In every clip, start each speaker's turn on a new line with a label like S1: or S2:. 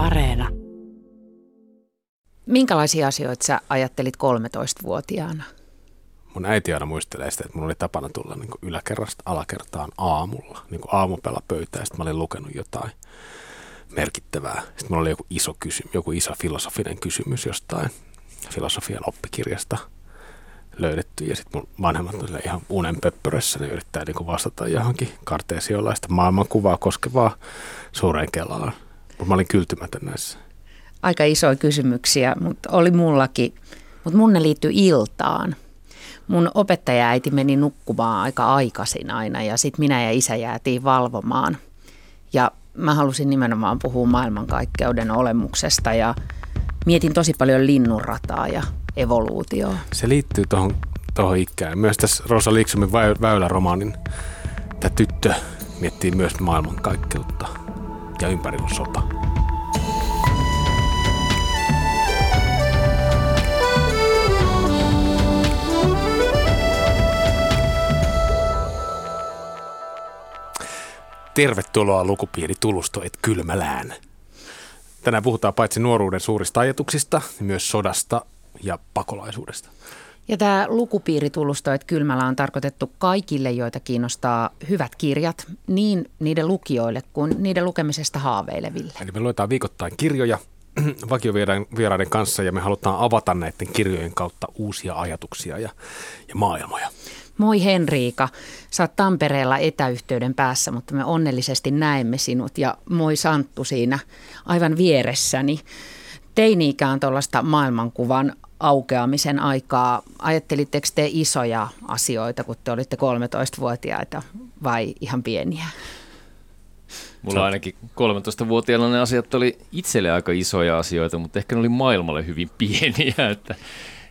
S1: Areena.
S2: Minkälaisia asioita sä ajattelit 13-vuotiaana?
S3: Mun äiti aina muistelee sitä, että mun oli tapana tulla niin yläkerrasta alakertaan aamulla, niin kuin aamupela pöytään. Sitten mä olin lukenut jotain merkittävää. Sitten mulla oli joku iso kysymys, joku iso filosofinen kysymys jostain filosofian oppikirjasta löydetty. Ja sitten mun vanhemmat on ihan unen pöppörössä, ne yrittää niin vastata johonkin karteesiolaista maailmankuvaa koskevaa suureen kelaan. Mutta mä olin kyltymätön näissä.
S2: Aika isoja kysymyksiä, mutta oli mullakin. Mutta mun ne liittyy iltaan. Mun opettajaäiti meni nukkumaan aika aikaisin aina ja sitten minä ja isä jäätiin valvomaan. Ja mä halusin nimenomaan puhua maailmankaikkeuden olemuksesta ja mietin tosi paljon linnunrataa ja evoluutioa.
S3: Se liittyy tuohon tohon ikään. Myös tässä Rosa Liiksomin väyläromaanin tämä tyttö miettii myös maailmankaikkeutta ja ympärillä sota. Tervetuloa lukupiiri Tulustoit Kylmälään. Tänään puhutaan paitsi nuoruuden suurista ajatuksista, myös sodasta ja pakolaisuudesta.
S2: Ja tämä lukupiiritulustoit Kylmällä on tarkoitettu kaikille, joita kiinnostaa hyvät kirjat, niin niiden lukijoille kuin niiden lukemisesta haaveileville.
S3: Eli me luetaan viikoittain kirjoja vakiovieraiden kanssa ja me halutaan avata näiden kirjojen kautta uusia ajatuksia ja, ja maailmoja.
S2: Moi Henriika, sä oot Tampereella etäyhteyden päässä, mutta me onnellisesti näemme sinut ja moi Santtu siinä aivan vieressäni. Teini-ikä on tuollaista maailmankuvan aukeamisen aikaa. Ajattelitteko te isoja asioita, kun te olitte 13-vuotiaita vai ihan pieniä?
S4: Mulla ainakin 13-vuotiaana ne asiat oli itselle aika isoja asioita, mutta ehkä ne oli maailmalle hyvin pieniä, että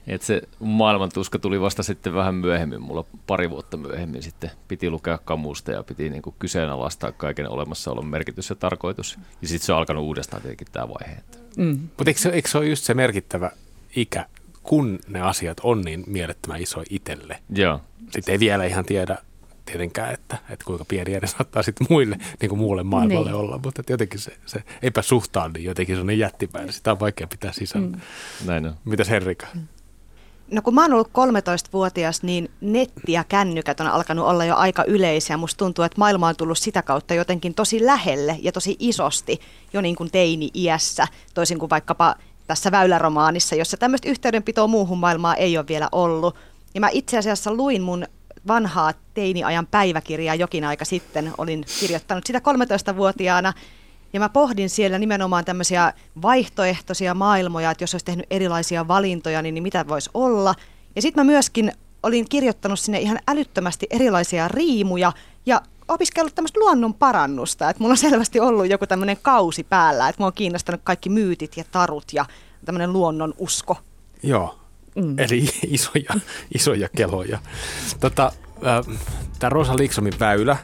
S4: et se maailman tuska tuli vasta sitten vähän myöhemmin, mulla pari vuotta myöhemmin sitten piti lukea kamusta ja piti niin kyseenalaistaa kaiken olemassaolon merkitys ja tarkoitus. Ja sitten se on alkanut uudestaan tietenkin tämä vaihe.
S3: Mm. Mutta eikö, eikö se ole just se merkittävä ikä, kun ne asiat on niin mielettömän iso itselle?
S4: Joo.
S3: Sitten ei vielä ihan tiedä tietenkään, että, että kuinka pieniä ne saattaa sitten muille, niin kuin muulle maailmalle niin. olla, mutta jotenkin se, se epäsuhtaan, niin jotenkin se on niin jättipäin, sitä on vaikea pitää sisällä. Mm.
S4: Näin on.
S3: Mitäs Herrika? Mm.
S5: No kun mä oon ollut 13-vuotias, niin netti ja kännykät on alkanut olla jo aika yleisiä. Musta tuntuu, että maailma on tullut sitä kautta jotenkin tosi lähelle ja tosi isosti jo niin kuin teini-iässä, toisin kuin vaikkapa tässä väyläromaanissa, jossa tämmöistä yhteydenpitoa muuhun maailmaan ei ole vielä ollut. Ja mä itse asiassa luin mun vanhaa teiniajan päiväkirjaa jokin aika sitten. Olin kirjoittanut sitä 13-vuotiaana ja mä pohdin siellä nimenomaan tämmöisiä vaihtoehtoisia maailmoja, että jos olisi tehnyt erilaisia valintoja, niin, niin mitä voisi olla. Ja sitten mä myöskin olin kirjoittanut sinne ihan älyttömästi erilaisia riimuja ja opiskellut tämmöistä luonnon parannusta. Että mulla on selvästi ollut joku tämmöinen kausi päällä, että mua on kiinnostanut kaikki myytit ja tarut ja tämmöinen luonnon usko.
S3: Joo, mm. eli isoja, isoja keloja. Tota, Tämä Rosa Liksomin väylä,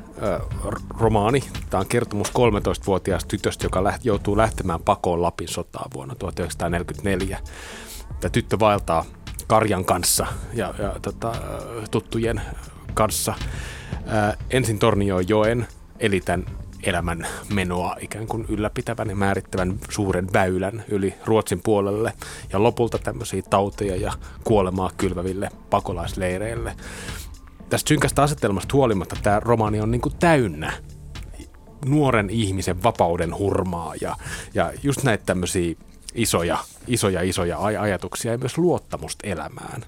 S3: romaani, tämä on kertomus 13-vuotiaasta tytöstä, joka joutuu lähtemään pakoon Lapin sotaan vuonna 1944. Tämä tyttö vaeltaa karjan kanssa ja, ja tota, tuttujen kanssa. Ensin Tornioon joen, eli tämän elämän menoa ikään kuin ylläpitävän ja määrittävän suuren väylän yli Ruotsin puolelle ja lopulta tämmöisiä tauteja ja kuolemaa kylväville pakolaisleireille tästä synkästä asetelmasta huolimatta tämä romaani on niin kuin täynnä nuoren ihmisen vapauden hurmaa ja, ja just näitä tämmöisiä isoja, isoja, isoja aj- ajatuksia ja myös luottamusta elämään.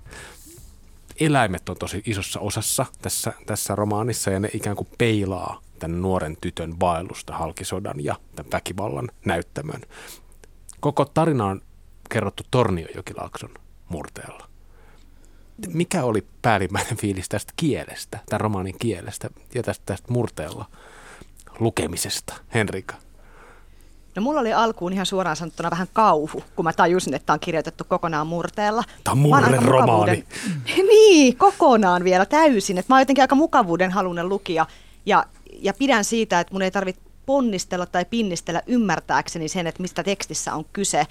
S3: Eläimet on tosi isossa osassa tässä, tässä romaanissa ja ne ikään kuin peilaa tämän nuoren tytön vaellusta halkisodan ja tämän väkivallan näyttämön. Koko tarina on kerrottu Torniojokilaakson murteella mikä oli päällimmäinen fiilis tästä kielestä, tämän romaanin kielestä ja tästä, tästä murteella lukemisesta, Henrika?
S5: No mulla oli alkuun ihan suoraan sanottuna vähän kauhu, kun mä tajusin, että on kirjoitettu kokonaan murteella.
S3: Tämä on murreromaani.
S5: niin, kokonaan vielä täysin. Että mä oon jotenkin aika mukavuuden halunen lukija ja, ja pidän siitä, että mun ei tarvitse ponnistella tai pinnistellä ymmärtääkseni sen, että mistä tekstissä on kyse.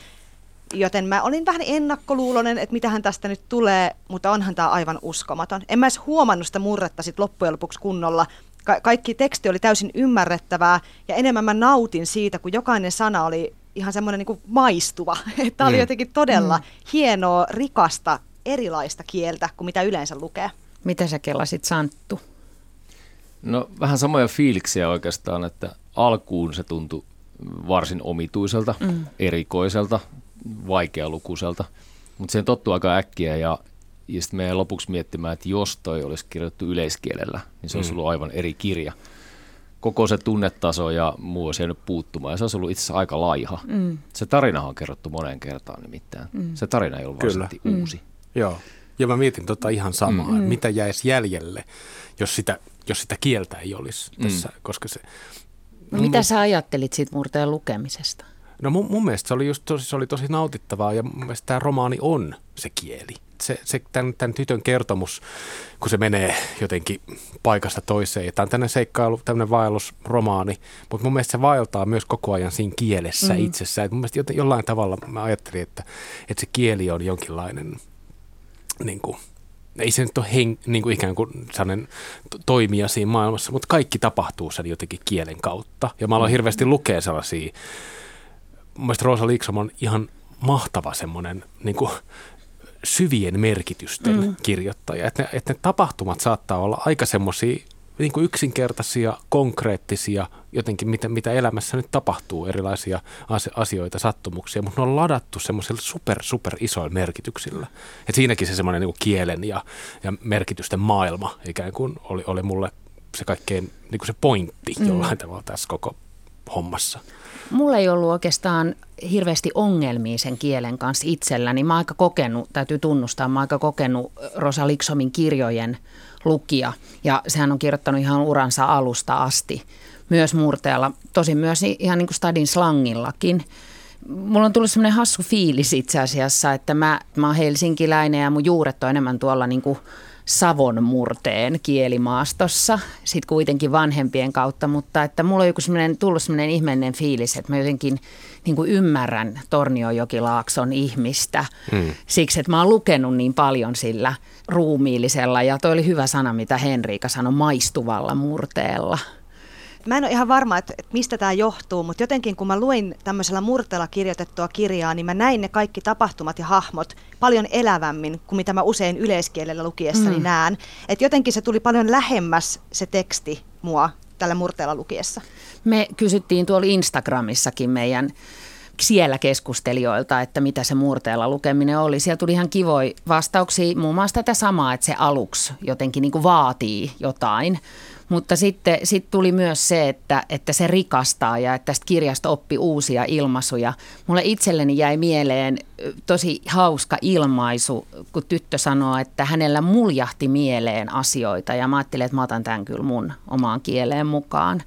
S5: Joten mä olin vähän ennakkoluulonen, että mitähän tästä nyt tulee, mutta onhan tämä aivan uskomaton. En mä edes huomannut sitä murretta sit loppujen lopuksi kunnolla. Ka- kaikki teksti oli täysin ymmärrettävää ja enemmän mä nautin siitä, kun jokainen sana oli ihan semmoinen niin maistuva. Tämä oli mm. jotenkin todella mm. hienoa, rikasta, erilaista kieltä kuin mitä yleensä lukee.
S2: Mitä sä kelasit Santtu?
S4: No vähän samoja fiiliksiä oikeastaan, että alkuun se tuntui varsin omituiselta, mm. erikoiselta, vaikealukuiselta, mutta siihen tottuu aika äkkiä ja, ja sitten meidän lopuksi miettimään, että jos toi olisi kirjoitettu yleiskielellä, niin se olisi mm. ollut aivan eri kirja. Koko se tunnetaso ja muu olisi jäänyt puuttumaan ja se olisi ollut itse asiassa aika laiha. Mm. Se tarinahan on kerrottu moneen kertaan nimittäin. Mm. Se tarina ei ollut varsinaisesti mm. uusi.
S3: Joo. Ja mä mietin tota ihan samaa, mm. mitä jäisi jäljelle, jos sitä, jos sitä kieltä ei olisi mm. tässä, koska se...
S2: No, mitä sä ajattelit siitä murteen lukemisesta?
S3: No mun, mun mielestä se oli, just tosi, se oli tosi nautittavaa ja mun mielestä tämä romaani on se kieli. Se, se tämän, tämän tytön kertomus, kun se menee jotenkin paikasta toiseen. Ja tämä on tämmöinen seikkailu, tämmöinen vaellusromaani, mutta mun mielestä se vaeltaa myös koko ajan siinä kielessä mm. itsessään. Et mun mielestä jollain tavalla mä ajattelin, että, että se kieli on jonkinlainen niin kuin, ei se nyt ole hen, niin kuin ikään kuin sellainen toimija siinä maailmassa, mutta kaikki tapahtuu sen jotenkin kielen kautta. Ja mä aloin mm. hirveästi lukea sellaisia, mun Roosa Liksom on ihan mahtava semmoinen niin kuin, syvien merkitysten mm. kirjoittaja. Että ne, että ne tapahtumat saattaa olla aika semmoisia niin kuin yksinkertaisia, konkreettisia, jotenkin mitä, mitä elämässä nyt tapahtuu, erilaisia asioita, sattumuksia, mutta ne on ladattu semmoisilla super, super isoilla merkityksillä. Et siinäkin se semmoinen niin kielen ja, ja merkitysten maailma ikään kuin oli, oli mulle se kaikkein niin kuin se pointti mm. jollain tavalla tässä koko hommassa.
S2: Mulla ei ollut oikeastaan hirveästi ongelmia sen kielen kanssa itselläni. Mä aika kokenut, täytyy tunnustaa, mä aika kokenut Rosa Liksomin kirjojen lukija. Ja sehän on kirjoittanut ihan uransa alusta asti myös murteella, tosin myös ihan niin kuin stadin slangillakin. Mulla on tullut semmoinen hassu fiilis itse asiassa, että mä, mä oon helsinkiläinen ja mun juuret on enemmän tuolla niin kuin Savon murteen kielimaastossa, sitten kuitenkin vanhempien kautta, mutta että mulla on joku semmoinen, tullut semmoinen ihmeinen fiilis, että mä jotenkin niin kuin ymmärrän Torniojokilaakson ihmistä mm. siksi, että mä oon lukenut niin paljon sillä ruumiillisella ja toi oli hyvä sana, mitä Henriika sanoi, maistuvalla murteella.
S5: Mä en ole ihan varma, että, että mistä tämä johtuu, mutta jotenkin kun mä luin tämmöisellä murteella kirjoitettua kirjaa, niin mä näin ne kaikki tapahtumat ja hahmot paljon elävämmin kuin mitä mä usein yleiskielellä lukiessani mm. näen. Että jotenkin se tuli paljon lähemmäs se teksti mua tällä murteella lukiessa.
S2: Me kysyttiin tuolla Instagramissakin meidän siellä keskustelijoilta, että mitä se murteella lukeminen oli. Siellä tuli ihan kivoja vastauksia, muun muassa tätä samaa, että se aluksi jotenkin niin kuin vaatii jotain. Mutta sitten sit tuli myös se, että, että se rikastaa ja että tästä kirjasta oppi uusia ilmaisuja. Mulle itselleni jäi mieleen tosi hauska ilmaisu, kun tyttö sanoo, että hänellä muljahti mieleen asioita. Ja mä ajattelin, että mä otan tämän kyllä mun omaan kieleen mukaan.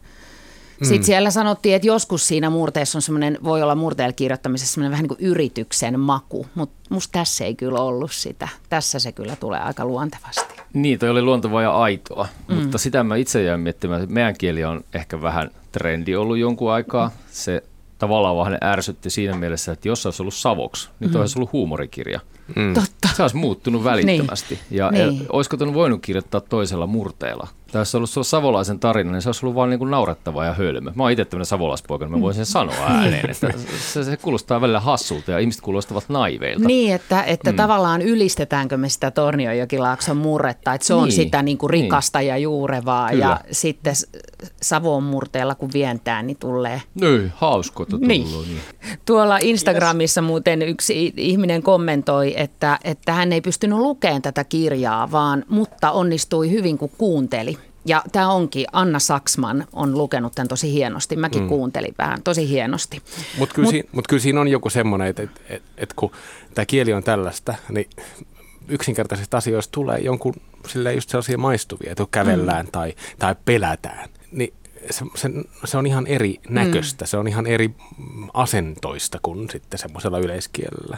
S2: Sitten mm. siellä sanottiin, että joskus siinä murteessa on semmoinen, voi olla murteella kirjoittamisessa semmoinen vähän niin kuin yrityksen maku, mutta musta tässä ei kyllä ollut sitä. Tässä se kyllä tulee aika luontevasti.
S4: Niin, toi oli luontevaa ja aitoa, mm. mutta sitä mä itse jäin miettimään, että meidän kieli on ehkä vähän trendi ollut jonkun aikaa. Se tavallaan vähän ärsytti siinä mielessä, että jos se olisi ollut savoksi, niin mm. olisi ollut huumorikirja.
S2: Mm. Totta.
S4: Se olisi muuttunut välittömästi. Niin. Ja, niin. ja olisiko tuon voinut kirjoittaa toisella murteella? Jos olisi ollut savolaisen tarina, niin se olisi ollut vain niin kuin naurettava ja hölmö. Mä oon itse tämmöinen savolaispoika, niin mä voisin sen sanoa ääneen. Että se, se kuulostaa välillä hassulta ja ihmiset kuulostavat naiveilta.
S2: Niin, että, että mm. tavallaan ylistetäänkö me sitä Tornionjokilaakson murretta, että se on niin. sitä niin kuin rikasta niin. ja juurevaa Kyllä. ja sitten Savon murteella kun vientää, niin tulee...
S4: Niin, hauskoita tullut. Niin.
S2: niin. Tuolla Instagramissa yes. muuten yksi ihminen kommentoi, että, että hän ei pystynyt lukemaan tätä kirjaa, vaan, mutta onnistui hyvin, kun kuunteli. Ja tämä onkin, Anna Saksman on lukenut tämän tosi hienosti. Mäkin mm. kuuntelin vähän, tosi hienosti.
S3: Mutta kyllä, Mut, siinä, mut kyllä siinä on joku semmoinen, että et, et, et kun tämä kieli on tällaista, niin yksinkertaisista asioista tulee jonkun silleen just sellaisia maistuvia, että kun kävellään mm. tai, tai pelätään. Niin se, se, se on ihan eri näköistä, mm. se on ihan eri asentoista kuin sitten semmoisella yleiskielellä.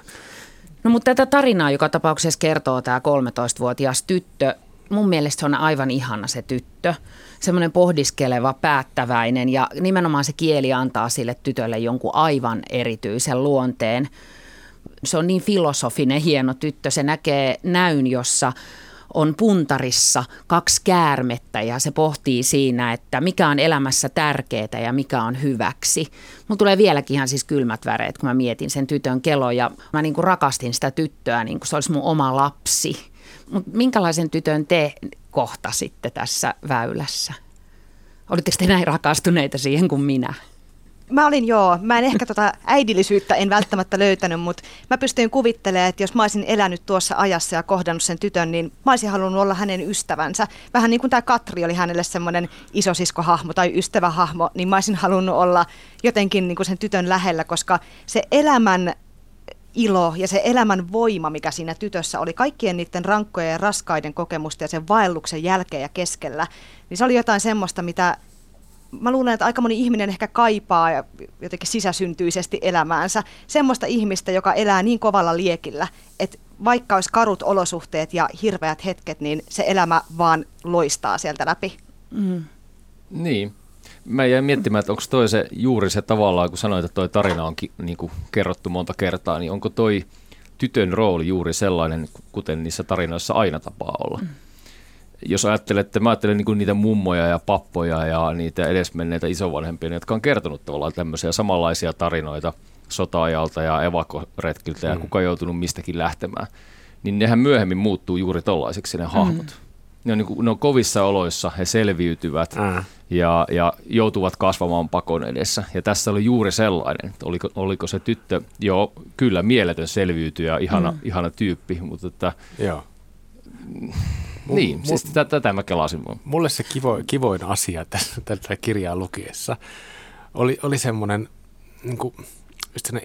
S2: No mutta tätä tarinaa joka tapauksessa kertoo tämä 13-vuotias tyttö. Mun mielestä se on aivan ihana se tyttö. Semmoinen pohdiskeleva, päättäväinen ja nimenomaan se kieli antaa sille tytölle jonkun aivan erityisen luonteen. Se on niin filosofinen, hieno tyttö. Se näkee näyn, jossa on puntarissa kaksi käärmettä ja se pohtii siinä, että mikä on elämässä tärkeää ja mikä on hyväksi. Mun tulee vieläkin ihan siis kylmät väreet, kun mä mietin sen tytön kelo ja mä niin kuin rakastin sitä tyttöä niin kuin se olisi mun oma lapsi. Mutta minkälaisen tytön te kohtasitte tässä väylässä? Olitteko te näin rakastuneita siihen kuin minä?
S5: Mä olin joo, mä en ehkä tota äidillisyyttä en välttämättä löytänyt, mutta mä pystyin kuvittelemaan, että jos mä olisin elänyt tuossa ajassa ja kohdannut sen tytön, niin mä olisin halunnut olla hänen ystävänsä. Vähän niin kuin tämä Katri oli hänelle semmoinen isosiskohahmo tai ystävähahmo, niin mä olisin halunnut olla jotenkin niin kuin sen tytön lähellä, koska se elämän ilo ja se elämän voima, mikä siinä tytössä oli kaikkien niiden rankkojen ja raskaiden kokemusten ja sen vaelluksen jälkeen ja keskellä, niin se oli jotain semmoista, mitä mä luulen, että aika moni ihminen ehkä kaipaa ja jotenkin sisäsyntyisesti elämäänsä semmoista ihmistä, joka elää niin kovalla liekillä, että vaikka olisi karut olosuhteet ja hirveät hetket, niin se elämä vaan loistaa sieltä läpi. Mm.
S4: Niin. Mä jäin miettimään, että onko toi se juuri se tavallaan, kun sanoit, että toi tarina on ki, niin kuin kerrottu monta kertaa, niin onko toi tytön rooli juuri sellainen, kuten niissä tarinoissa aina tapaa olla? Mm jos ajattelette, mä ajattelen niin niitä mummoja ja pappoja ja niitä edesmenneitä isovanhempia, jotka on kertonut tavallaan tämmöisiä samanlaisia tarinoita sota-ajalta ja evakoretkiltä ja mm. kuka on joutunut mistäkin lähtemään, niin nehän myöhemmin muuttuu juuri tollaisiksi ne hahmot. Mm. Ne on, niin kuin, ne on kovissa oloissa, he selviytyvät mm. Ja, ja joutuvat kasvamaan pakon edessä. Ja tässä oli juuri sellainen, että oliko, oliko se tyttö, joo, kyllä mieletön selviytyjä, ihana, mm. ihana tyyppi, mutta että,
S3: joo
S4: Mun, niin, mun, siis tätä, tätä mä kelasin.
S3: Mulle se kivo, kivoin asia tässä, tätä kirjaa lukiessa oli, oli semmoinen niin kuin,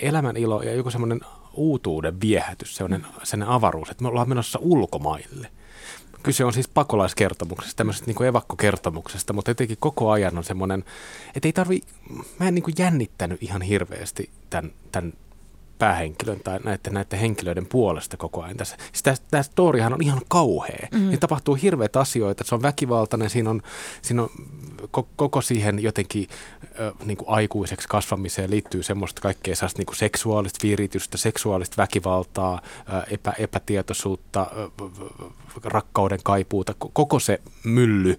S3: elämän ilo ja joku semmoinen uutuuden viehätys, semmoinen, semmoinen avaruus, että me ollaan menossa ulkomaille. Kyse on siis pakolaiskertomuksesta, tämmöisestä niin evakkokertomuksesta, mutta jotenkin koko ajan on semmoinen, että ei tarvi, mä en niin jännittänyt ihan hirveästi tämän, tämän päähenkilön tai näiden, näiden henkilöiden puolesta koko ajan. Tässä, siis tämä, storihan on ihan kauhea. Mm. Niin tapahtuu hirveitä asioita, se on väkivaltainen, siinä on, siinä on koko siihen jotenkin äh, niin kuin aikuiseksi kasvamiseen liittyy semmoista kaikkea niin kuin seksuaalista viritystä, seksuaalista väkivaltaa, äh, epä, epätietoisuutta, äh, rakkauden kaipuuta, koko se mylly,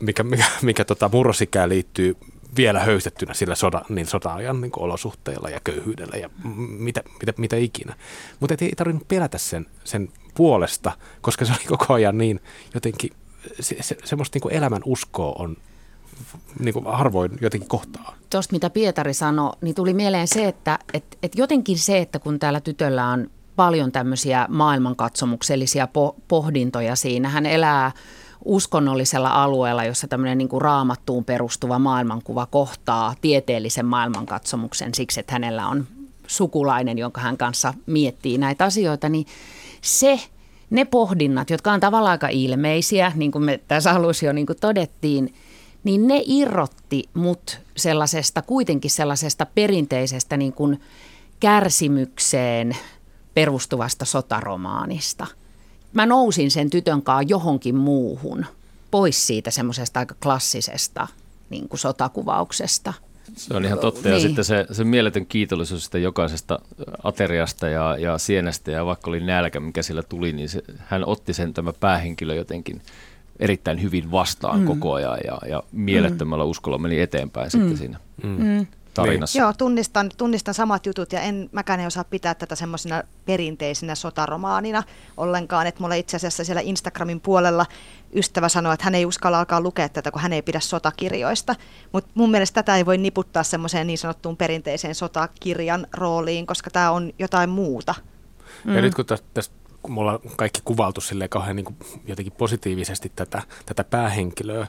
S3: mikä, mikä, mikä tota murrosikään liittyy vielä höystettynä sillä soda, niin sota-ajan niin olosuhteilla ja köyhyydellä ja mitä, mitä, mitä ikinä. Mutta ei tarvinnut pelätä sen, sen puolesta, koska se oli koko ajan niin jotenkin, se, se, semmoista niin elämän uskoa on niin kuin harvoin jotenkin kohtaa.
S2: Tuosta mitä Pietari sanoi, niin tuli mieleen se, että et, et jotenkin se, että kun täällä tytöllä on paljon tämmöisiä maailmankatsomuksellisia po- pohdintoja siinä, hän elää uskonnollisella alueella, jossa tämmöinen niin kuin raamattuun perustuva maailmankuva kohtaa tieteellisen maailmankatsomuksen siksi, että hänellä on sukulainen, jonka hän kanssa miettii näitä asioita, niin se, ne pohdinnat, jotka on tavallaan aika ilmeisiä, niin kuin me tässä alussa jo niin kuin todettiin, niin ne irrotti mut sellaisesta, kuitenkin sellaisesta perinteisestä niin kuin kärsimykseen perustuvasta sotaromaanista – mä nousin sen tytön kanssa johonkin muuhun, pois siitä semmoisesta aika klassisesta niin kuin sotakuvauksesta.
S4: Se on ihan totta. Niin. Ja sitten se, se mieletön kiitollisuus sitä jokaisesta ateriasta ja, ja sienestä ja vaikka oli nälkä, mikä sillä tuli, niin se, hän otti sen tämä päähenkilö jotenkin erittäin hyvin vastaan mm. koko ajan ja, ja mielettömällä mm. uskolla meni eteenpäin mm. sitten siinä. Mm. Mm
S5: tarinassa. Niin. Joo, tunnistan, tunnistan samat jutut ja en mäkään en osaa pitää tätä semmoisena perinteisenä sotaromaanina ollenkaan. Että mulla itse asiassa siellä Instagramin puolella ystävä sanoi, että hän ei uskalla alkaa lukea tätä, kun hän ei pidä sotakirjoista. Mutta mun mielestä tätä ei voi niputtaa semmoiseen niin sanottuun perinteiseen sotakirjan rooliin, koska tämä on jotain muuta.
S3: Mm. Ja nyt kun tästä kun me ollaan kaikki kuvaltu silleen kauhean niin kuin jotenkin positiivisesti tätä, tätä päähenkilöä,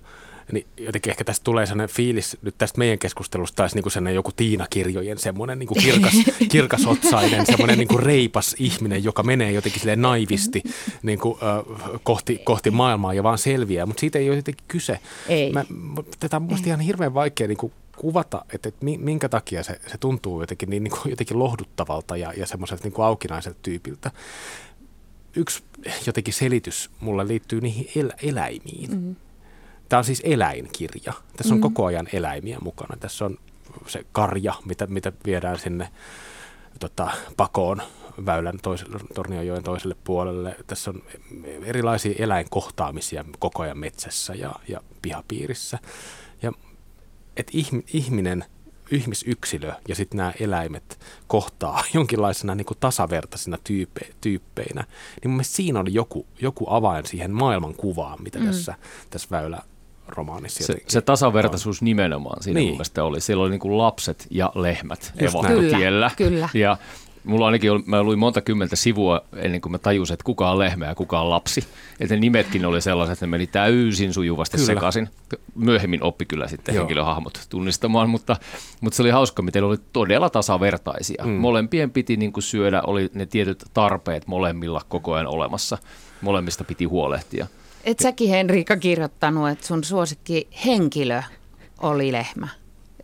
S3: niin jotenkin ehkä tästä tulee sellainen fiilis nyt tästä meidän keskustelusta taisi niin sellainen joku Tiina-kirjojen semmoinen niin kirkas, kirkasotsainen, semmoinen niin reipas ihminen, joka menee jotenkin silleen naivisti niin kuin, äh, kohti, kohti maailmaa ja vaan selviää, mutta siitä ei ole jotenkin kyse.
S2: Ei.
S3: Mä, tätä on minusta ihan hirveän vaikea niin kuin kuvata, että, että minkä takia se, se tuntuu jotenkin, niin, niin kuin, jotenkin lohduttavalta ja, ja semmoiselta niin kuin aukinaiselta tyypiltä. Yksi jotenkin selitys mulla liittyy niihin el, eläimiin. Mm-hmm. Tämä on siis eläinkirja. Tässä on mm. koko ajan eläimiä mukana. Tässä on se karja, mitä, mitä viedään sinne tota, pakoon väylän toiselle, Tornionjoen toiselle puolelle. Tässä on erilaisia eläinkohtaamisia koko ajan metsässä ja, ja pihapiirissä. Ja että ihminen, ihmisyksilö ja sitten nämä eläimet kohtaa jonkinlaisena niin kuin tasavertaisina tyype, tyyppeinä, niin mun siinä oli joku, joku avain siihen maailman kuvaan, mitä mm. tässä, tässä väylä romaanissa.
S4: Se, se tasavertaisuus on. nimenomaan siinä niin. mielestä oli. Siellä oli niin kuin lapset ja lehmät evakkotiellä.
S2: Kyllä, kyllä.
S4: Ja Mulla ainakin oli, mä luin monta kymmentä sivua ennen kuin mä tajusin, että kuka on lehmä ja kuka on lapsi. Että ne nimetkin oli sellaiset, että ne meni täysin sujuvasti kyllä. sekaisin. Myöhemmin oppi kyllä sitten Joo. henkilöhahmot tunnistamaan, mutta, mutta se oli hauska, miten oli todella tasavertaisia. Mm. Molempien piti niin kuin syödä, oli ne tietyt tarpeet molemmilla koko ajan olemassa. Molemmista piti huolehtia.
S2: Et säkin Henriika kirjoittanut, että sun suosikki henkilö oli lehmä.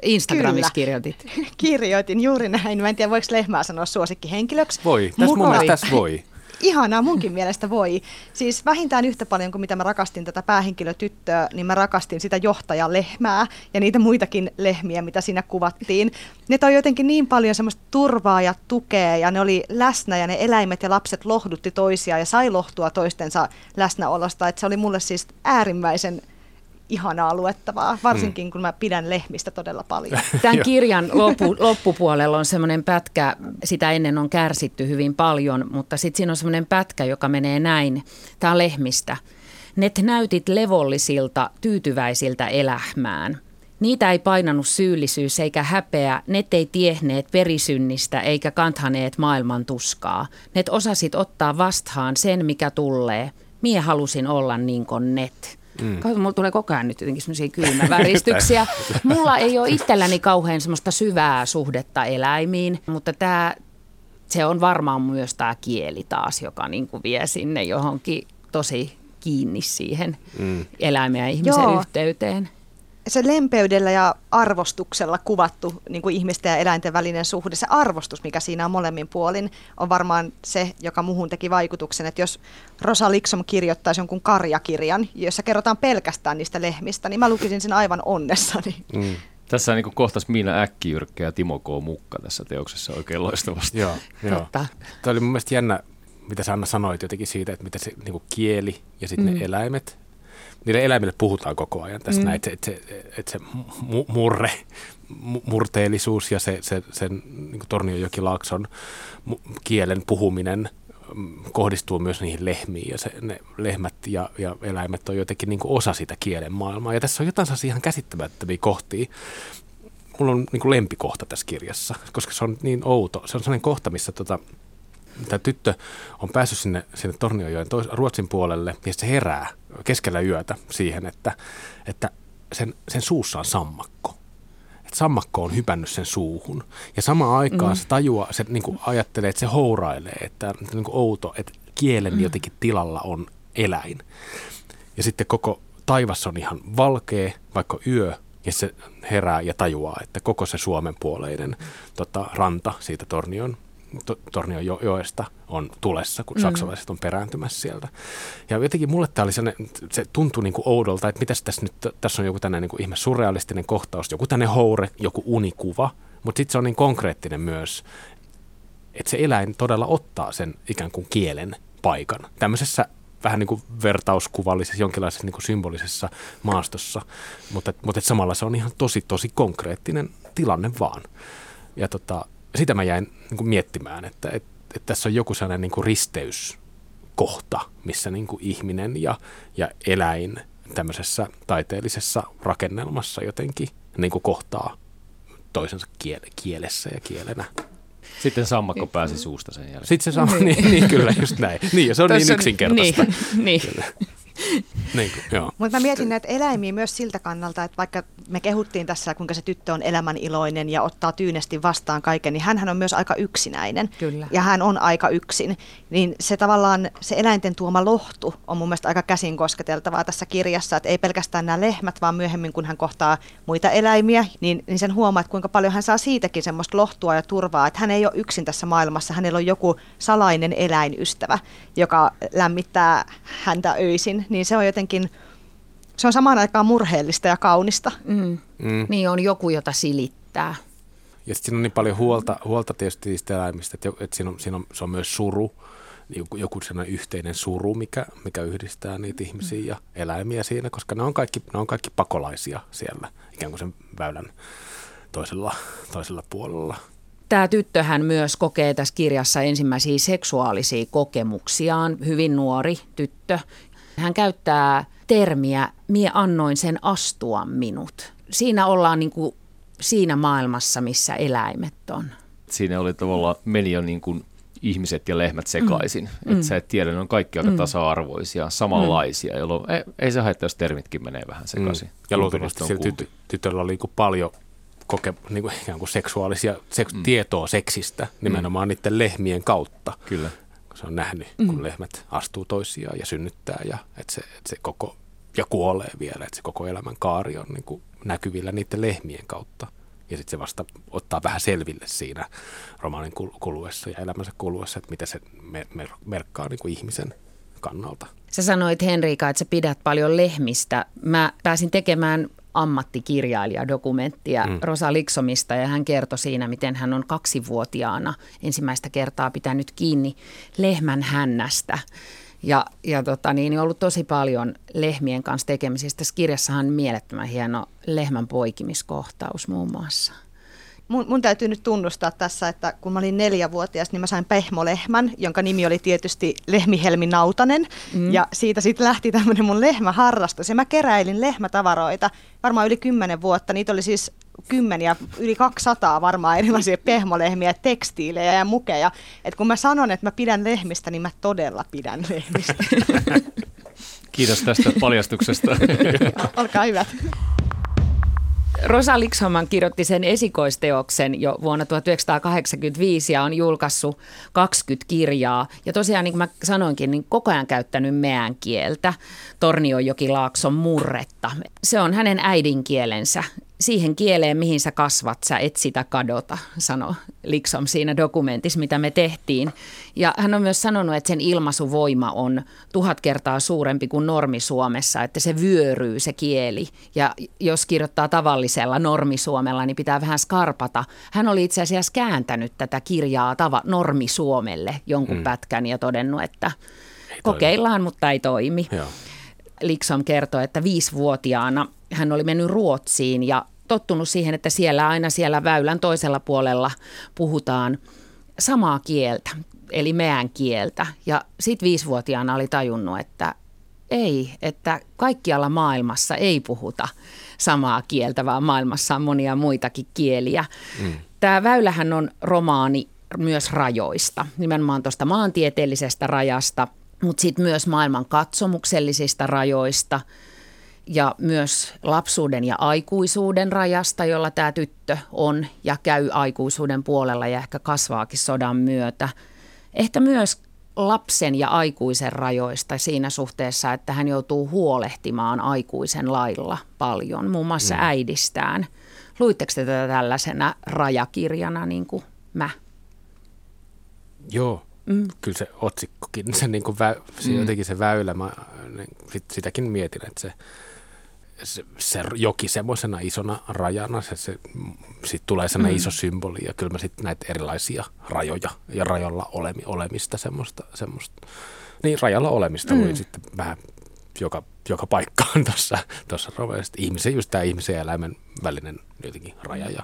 S2: Instagramissa Kyllä. kirjoitit.
S5: Kirjoitin juuri näin. Mä en tiedä, voiko lehmää sanoa suosikkihenkilöksi.
S3: Voi, tässä mun mielestä tässä voi.
S5: Ihanaa, munkin mielestä voi. Siis vähintään yhtä paljon kuin mitä mä rakastin tätä päähenkilötyttöä, niin mä rakastin sitä johtajalehmää ja niitä muitakin lehmiä, mitä siinä kuvattiin. Ne toi jotenkin niin paljon semmoista turvaa ja tukea ja ne oli läsnä ja ne eläimet ja lapset lohdutti toisiaan ja sai lohtua toistensa läsnäolosta. Että se oli mulle siis äärimmäisen ihanaa luettavaa, varsinkin mm. kun mä pidän lehmistä todella paljon.
S2: Tämän kirjan loppu, loppupuolella on semmoinen pätkä, sitä ennen on kärsitty hyvin paljon, mutta sitten siinä on semmoinen pätkä, joka menee näin. Tämä on lehmistä. Net näytit levollisilta, tyytyväisiltä elämään. Niitä ei painanut syyllisyys eikä häpeä, net ei tiehneet perisynnistä eikä kanthaneet maailman tuskaa. Net osasit ottaa vastaan sen, mikä tulee. Mie halusin olla niin kuin net. Mm. Kato, mulla tulee koko ajan nyt jotenkin semmoisia kylmäväristyksiä. mulla ei ole itselläni kauhean semmoista syvää suhdetta eläimiin, mutta tämä, se on varmaan myös tämä kieli taas, joka niin kuin vie sinne johonkin tosi kiinni siihen mm. eläimen ja ihmisen Joo. yhteyteen
S5: se lempeydellä ja arvostuksella kuvattu niin kuin ihmisten ja eläinten välinen suhde, se arvostus, mikä siinä on molemmin puolin, on varmaan se, joka muuhun teki vaikutuksen. Että jos Rosa Liksom kirjoittaisi jonkun karjakirjan, jossa kerrotaan pelkästään niistä lehmistä, niin mä lukisin sen aivan onnessani. Mm.
S4: Tässä on niin kohtas Miina Äkkijyrkkä ja Timo K. Mukka tässä teoksessa oikein loistavasti.
S3: Joo, joo. Tämä oli mun mielestä jännä, mitä sä Anna sanoit jotenkin siitä, että miten se niin kuin kieli ja sitten mm. ne eläimet niille eläimille puhutaan koko ajan tässä mm. näin, että, että, se, että se murre, murteellisuus ja se, se, sen niin Tornionjokilaakson kielen puhuminen mm, kohdistuu myös niihin lehmiin ja se, ne lehmät ja, ja eläimet on jotenkin niin osa sitä kielen maailmaa. Ja tässä on jotain ihan käsittämättömiä kohtia. Mulla on niin lempikohta tässä kirjassa, koska se on niin outo. Se on sellainen kohta, missä tota, tämä tyttö on päässyt sinne, sinne Tornionjoen tois, Ruotsin puolelle ja se herää keskellä yötä siihen, että, että sen, sen suussa on sammakko. Että sammakko on hypännyt sen suuhun. Ja samaan aikaan mm. se tajua, se niin kuin ajattelee, että se hourailee, että niin kuin outo, että kielen mm. jotenkin tilalla on eläin. Ja sitten koko taivas on ihan valkea, vaikka yö, ja se herää ja tajuaa, että koko se Suomen puoleinen tota, ranta siitä Tornion Tornion jo- joesta on tulessa, kun mm. saksalaiset on perääntymässä sieltä. Ja jotenkin mulle tämä oli sellainen, se tuntui niin kuin oudolta, että mitäs tässä nyt, tässä on joku tämmöinen niin ihme surrealistinen kohtaus, joku tänne houre, joku unikuva, mutta sitten se on niin konkreettinen myös, että se eläin todella ottaa sen ikään kuin kielen paikan. Tämmöisessä vähän niin kuin vertauskuvallisessa, jonkinlaisessa niin kuin symbolisessa maastossa, mutta, mutta samalla se on ihan tosi, tosi konkreettinen tilanne vaan. Ja tota, sitä mä jäin niin kuin miettimään, että, että, että tässä on joku sellainen niin kuin risteyskohta, missä niin kuin ihminen ja, ja eläin tämmöisessä taiteellisessa rakennelmassa jotenkin niin kuin kohtaa toisensa kiele, kielessä ja kielenä.
S4: Sitten sammakko pääsi suusta sen jälkeen.
S3: Sitten se sama, niin, niin kyllä, just näin. Niin, ja se on Tuossa niin yksinkertaista.
S2: Niin, niin.
S5: niin, Mutta mä mietin näitä eläimiä myös siltä kannalta, että vaikka me kehuttiin tässä, kuinka se tyttö on elämäniloinen ja ottaa tyynesti vastaan kaiken, niin hän on myös aika yksinäinen.
S2: Kyllä.
S5: Ja hän on aika yksin. Niin se tavallaan, se eläinten tuoma lohtu on mun mielestä aika käsin kosketeltavaa tässä kirjassa, että ei pelkästään nämä lehmät, vaan myöhemmin kun hän kohtaa muita eläimiä, niin, niin sen huomaa, että kuinka paljon hän saa siitäkin semmoista lohtua ja turvaa, että hän ei ole yksin tässä maailmassa, hänellä on joku salainen eläinystävä, joka lämmittää häntä öisin, niin se on jotenkin se on samaan aikaan murheellista ja kaunista.
S2: Mm. Mm. Niin on joku, jota silittää.
S3: Ja sitten siinä on niin paljon huolta, huolta tietysti niistä eläimistä, että, että siinä on, siinä on, se on myös suru, joku, joku sellainen yhteinen suru, mikä, mikä yhdistää niitä ihmisiä ja eläimiä siinä, koska ne on kaikki, ne on kaikki pakolaisia siellä ikään kuin sen väylän toisella, toisella puolella.
S2: Tämä tyttöhän myös kokee tässä kirjassa ensimmäisiä seksuaalisia kokemuksiaan, hyvin nuori tyttö. Hän käyttää termiä, mie annoin sen astua minut. Siinä ollaan niin kuin siinä maailmassa, missä eläimet on.
S4: Siinä oli tavallaan meni jo niin kuin ihmiset ja lehmät sekaisin. Mm. Että sä et tiedä, ne on kaikki aika mm. tasa-arvoisia, samanlaisia, mm. jolloin ei, ei se haittaa, jos termitkin menee vähän sekaisin. Mm.
S3: Ja luultavasti sillä tyt- tytöllä oli niin paljon koke, niin kuin ikään kuin seksuaalisia seks, mm. tietoa seksistä nimenomaan mm. niiden lehmien kautta.
S4: Kyllä.
S3: Se on nähnyt, kun mm. lehmät astuu toisiaan ja synnyttää ja että se, että se koko, ja kuolee vielä, että se koko elämän kaari on niin kuin näkyvillä niiden lehmien kautta. Ja sitten se vasta ottaa vähän selville siinä romaanin kuluessa ja elämänsä kuluessa, että mitä se merkkaa niin kuin ihmisen kannalta.
S2: Sä sanoit Henrika, että sä pidät paljon lehmistä. Mä pääsin tekemään ammattikirjailijadokumenttia mm. Rosa Liksomista ja hän kertoi siinä, miten hän on kaksivuotiaana ensimmäistä kertaa pitänyt kiinni lehmän hännästä. Ja, ja tota, niin, ollut tosi paljon lehmien kanssa tekemisistä. Tässä kirjassahan on mielettömän hieno lehmän poikimiskohtaus muun muassa
S5: mun, mun täytyy nyt tunnustaa tässä, että kun mä olin neljävuotias, niin mä sain pehmolehmän, jonka nimi oli tietysti Lehmihelmi Nautanen. Mm. Ja siitä sitten lähti tämmöinen mun lehmäharrastus. Ja mä keräilin lehmätavaroita varmaan yli kymmenen vuotta. Niitä oli siis kymmeniä, yli 200 varmaan erilaisia pehmolehmiä, tekstiilejä ja mukeja. Et kun mä sanon, että mä pidän lehmistä, niin mä todella pidän lehmistä.
S4: Kiitos tästä paljastuksesta.
S5: Olkaa hyvät.
S2: Rosa Likshoman kirjoitti sen esikoisteoksen jo vuonna 1985 ja on julkaissut 20 kirjaa. Ja tosiaan, niin kuin mä sanoinkin, niin koko ajan käyttänyt meän kieltä, Tornionjokilaakson murretta. Se on hänen äidinkielensä siihen kieleen, mihin sä kasvat, sä et sitä kadota, sanoi Liksom siinä dokumentissa, mitä me tehtiin. Ja hän on myös sanonut, että sen ilmaisuvoima on tuhat kertaa suurempi kuin normi Suomessa, että se vyöryy se kieli. Ja jos kirjoittaa tavallisella normisuomella, niin pitää vähän skarpata. Hän oli itse asiassa kääntänyt tätä kirjaa tava, normisuomelle jonkun mm. pätkän ja todennut, että ei kokeillaan, toimi. mutta ei toimi. Joo. Liksom kertoi, että viisivuotiaana hän oli mennyt Ruotsiin ja tottunut siihen, että siellä aina siellä väylän toisella puolella puhutaan samaa kieltä, eli meän kieltä. Ja sitten viisivuotiaana oli tajunnut, että ei, että kaikkialla maailmassa ei puhuta samaa kieltä, vaan maailmassa on monia muitakin kieliä. Mm. Tämä väylähän on romaani myös rajoista, nimenomaan tuosta maantieteellisestä rajasta, mutta sitten myös maailman katsomuksellisista rajoista – ja myös lapsuuden ja aikuisuuden rajasta, jolla tämä tyttö on ja käy aikuisuuden puolella ja ehkä kasvaakin sodan myötä. Ehkä myös lapsen ja aikuisen rajoista siinä suhteessa, että hän joutuu huolehtimaan aikuisen lailla paljon, muun muassa mm. äidistään. Luitteko te tätä tällaisena rajakirjana niin kuin mä?
S3: Joo, mm. kyllä se otsikkokin, se, niin kuin vä, se mm. jotenkin se väylä, mä, niin, sit, sitäkin mietin, että se se, se joki semmoisena isona rajana, se, se, sitten tulee sellainen mm. iso symboli ja kyllä mä sitten näitä erilaisia rajoja ja rajoilla olemi, olemista semmoista, semmoista, niin rajalla olemista mm. sitten vähän joka, joka paikkaan tuossa, tuossa roveessa. Ihmisen, just tämä ihmisen ja eläimen välinen jotenkin raja ja,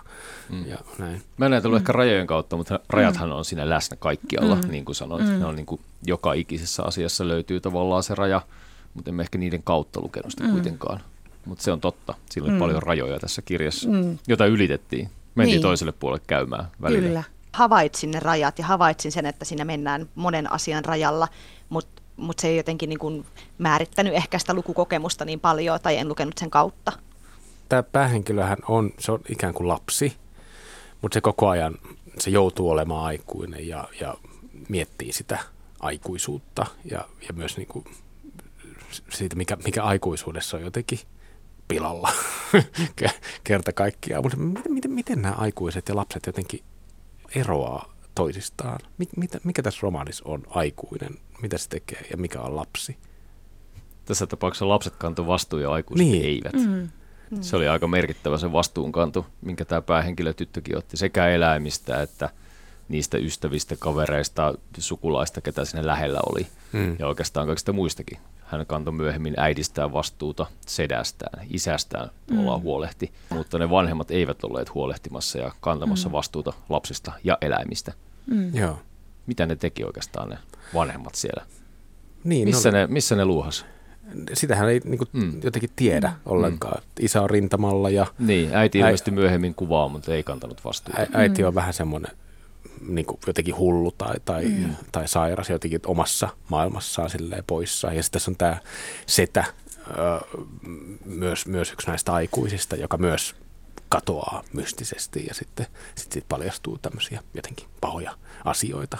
S3: mm. ja näin.
S4: Mä en ajatellut mm. ehkä rajojen kautta, mutta rajathan mm. on siinä läsnä kaikkialla, mm. niin kuin sanoit. Mm. Ne on niin kuin, joka ikisessä asiassa löytyy tavallaan se raja, mutta emme ehkä niiden kautta lukenut sitä mm. kuitenkaan mutta se on totta. Sillä oli mm. paljon rajoja tässä kirjassa, mm. jota ylitettiin. Mentiin niin. toiselle puolelle käymään välillä. Kyllä.
S5: Havaitsin ne rajat ja havaitsin sen, että siinä mennään monen asian rajalla, mutta mut se ei jotenkin niin kuin määrittänyt ehkä sitä lukukokemusta niin paljon tai en lukenut sen kautta.
S3: Tämä päähenkilöhän on, se on ikään kuin lapsi, mutta se koko ajan se joutuu olemaan aikuinen ja, ja miettii sitä aikuisuutta ja, ja myös niin kuin siitä, mikä, mikä aikuisuudessa on jotenkin pilalla kerta kaikkiaan. Mutta miten, miten, miten nämä aikuiset ja lapset jotenkin eroaa toisistaan? Mikä, mikä tässä romaanissa on aikuinen? Mitä se tekee ja mikä on lapsi?
S4: Tässä tapauksessa lapset kantoivat vastuun ja aikuiset niin. eivät. Mm. Mm. Se oli aika merkittävä se vastuunkanto, minkä tämä päähenkilö tyttökin otti sekä eläimistä että niistä ystävistä, kavereista, sukulaista, ketä sinne lähellä oli. Mm. Ja oikeastaan kaikista muistakin. Hän kantoi myöhemmin äidistään vastuuta, sedästään, isästään mm. ollaan huolehti, mutta ne vanhemmat eivät olleet huolehtimassa ja kantamassa mm. vastuuta lapsista ja eläimistä.
S3: Mm. Joo.
S4: Mitä ne teki oikeastaan ne vanhemmat siellä? Niin, missä, no, ne, missä ne luuhas?
S3: Sitähän ei niin kuin, mm. jotenkin tiedä mm. ollenkaan. Isä on rintamalla ja...
S4: Niin, äiti ilmeisesti myöhemmin kuvaa, mutta ei kantanut vastuuta. Ä,
S3: äiti on mm. vähän semmoinen niin kuin jotenkin hullu tai, tai, mm. tai sairas jotenkin omassa maailmassaan silleen poissa. Ja sitten tässä on tämä setä, myös, myös yksi näistä aikuisista, joka myös katoaa mystisesti ja sitten sit, sit paljastuu tämmöisiä jotenkin pahoja asioita.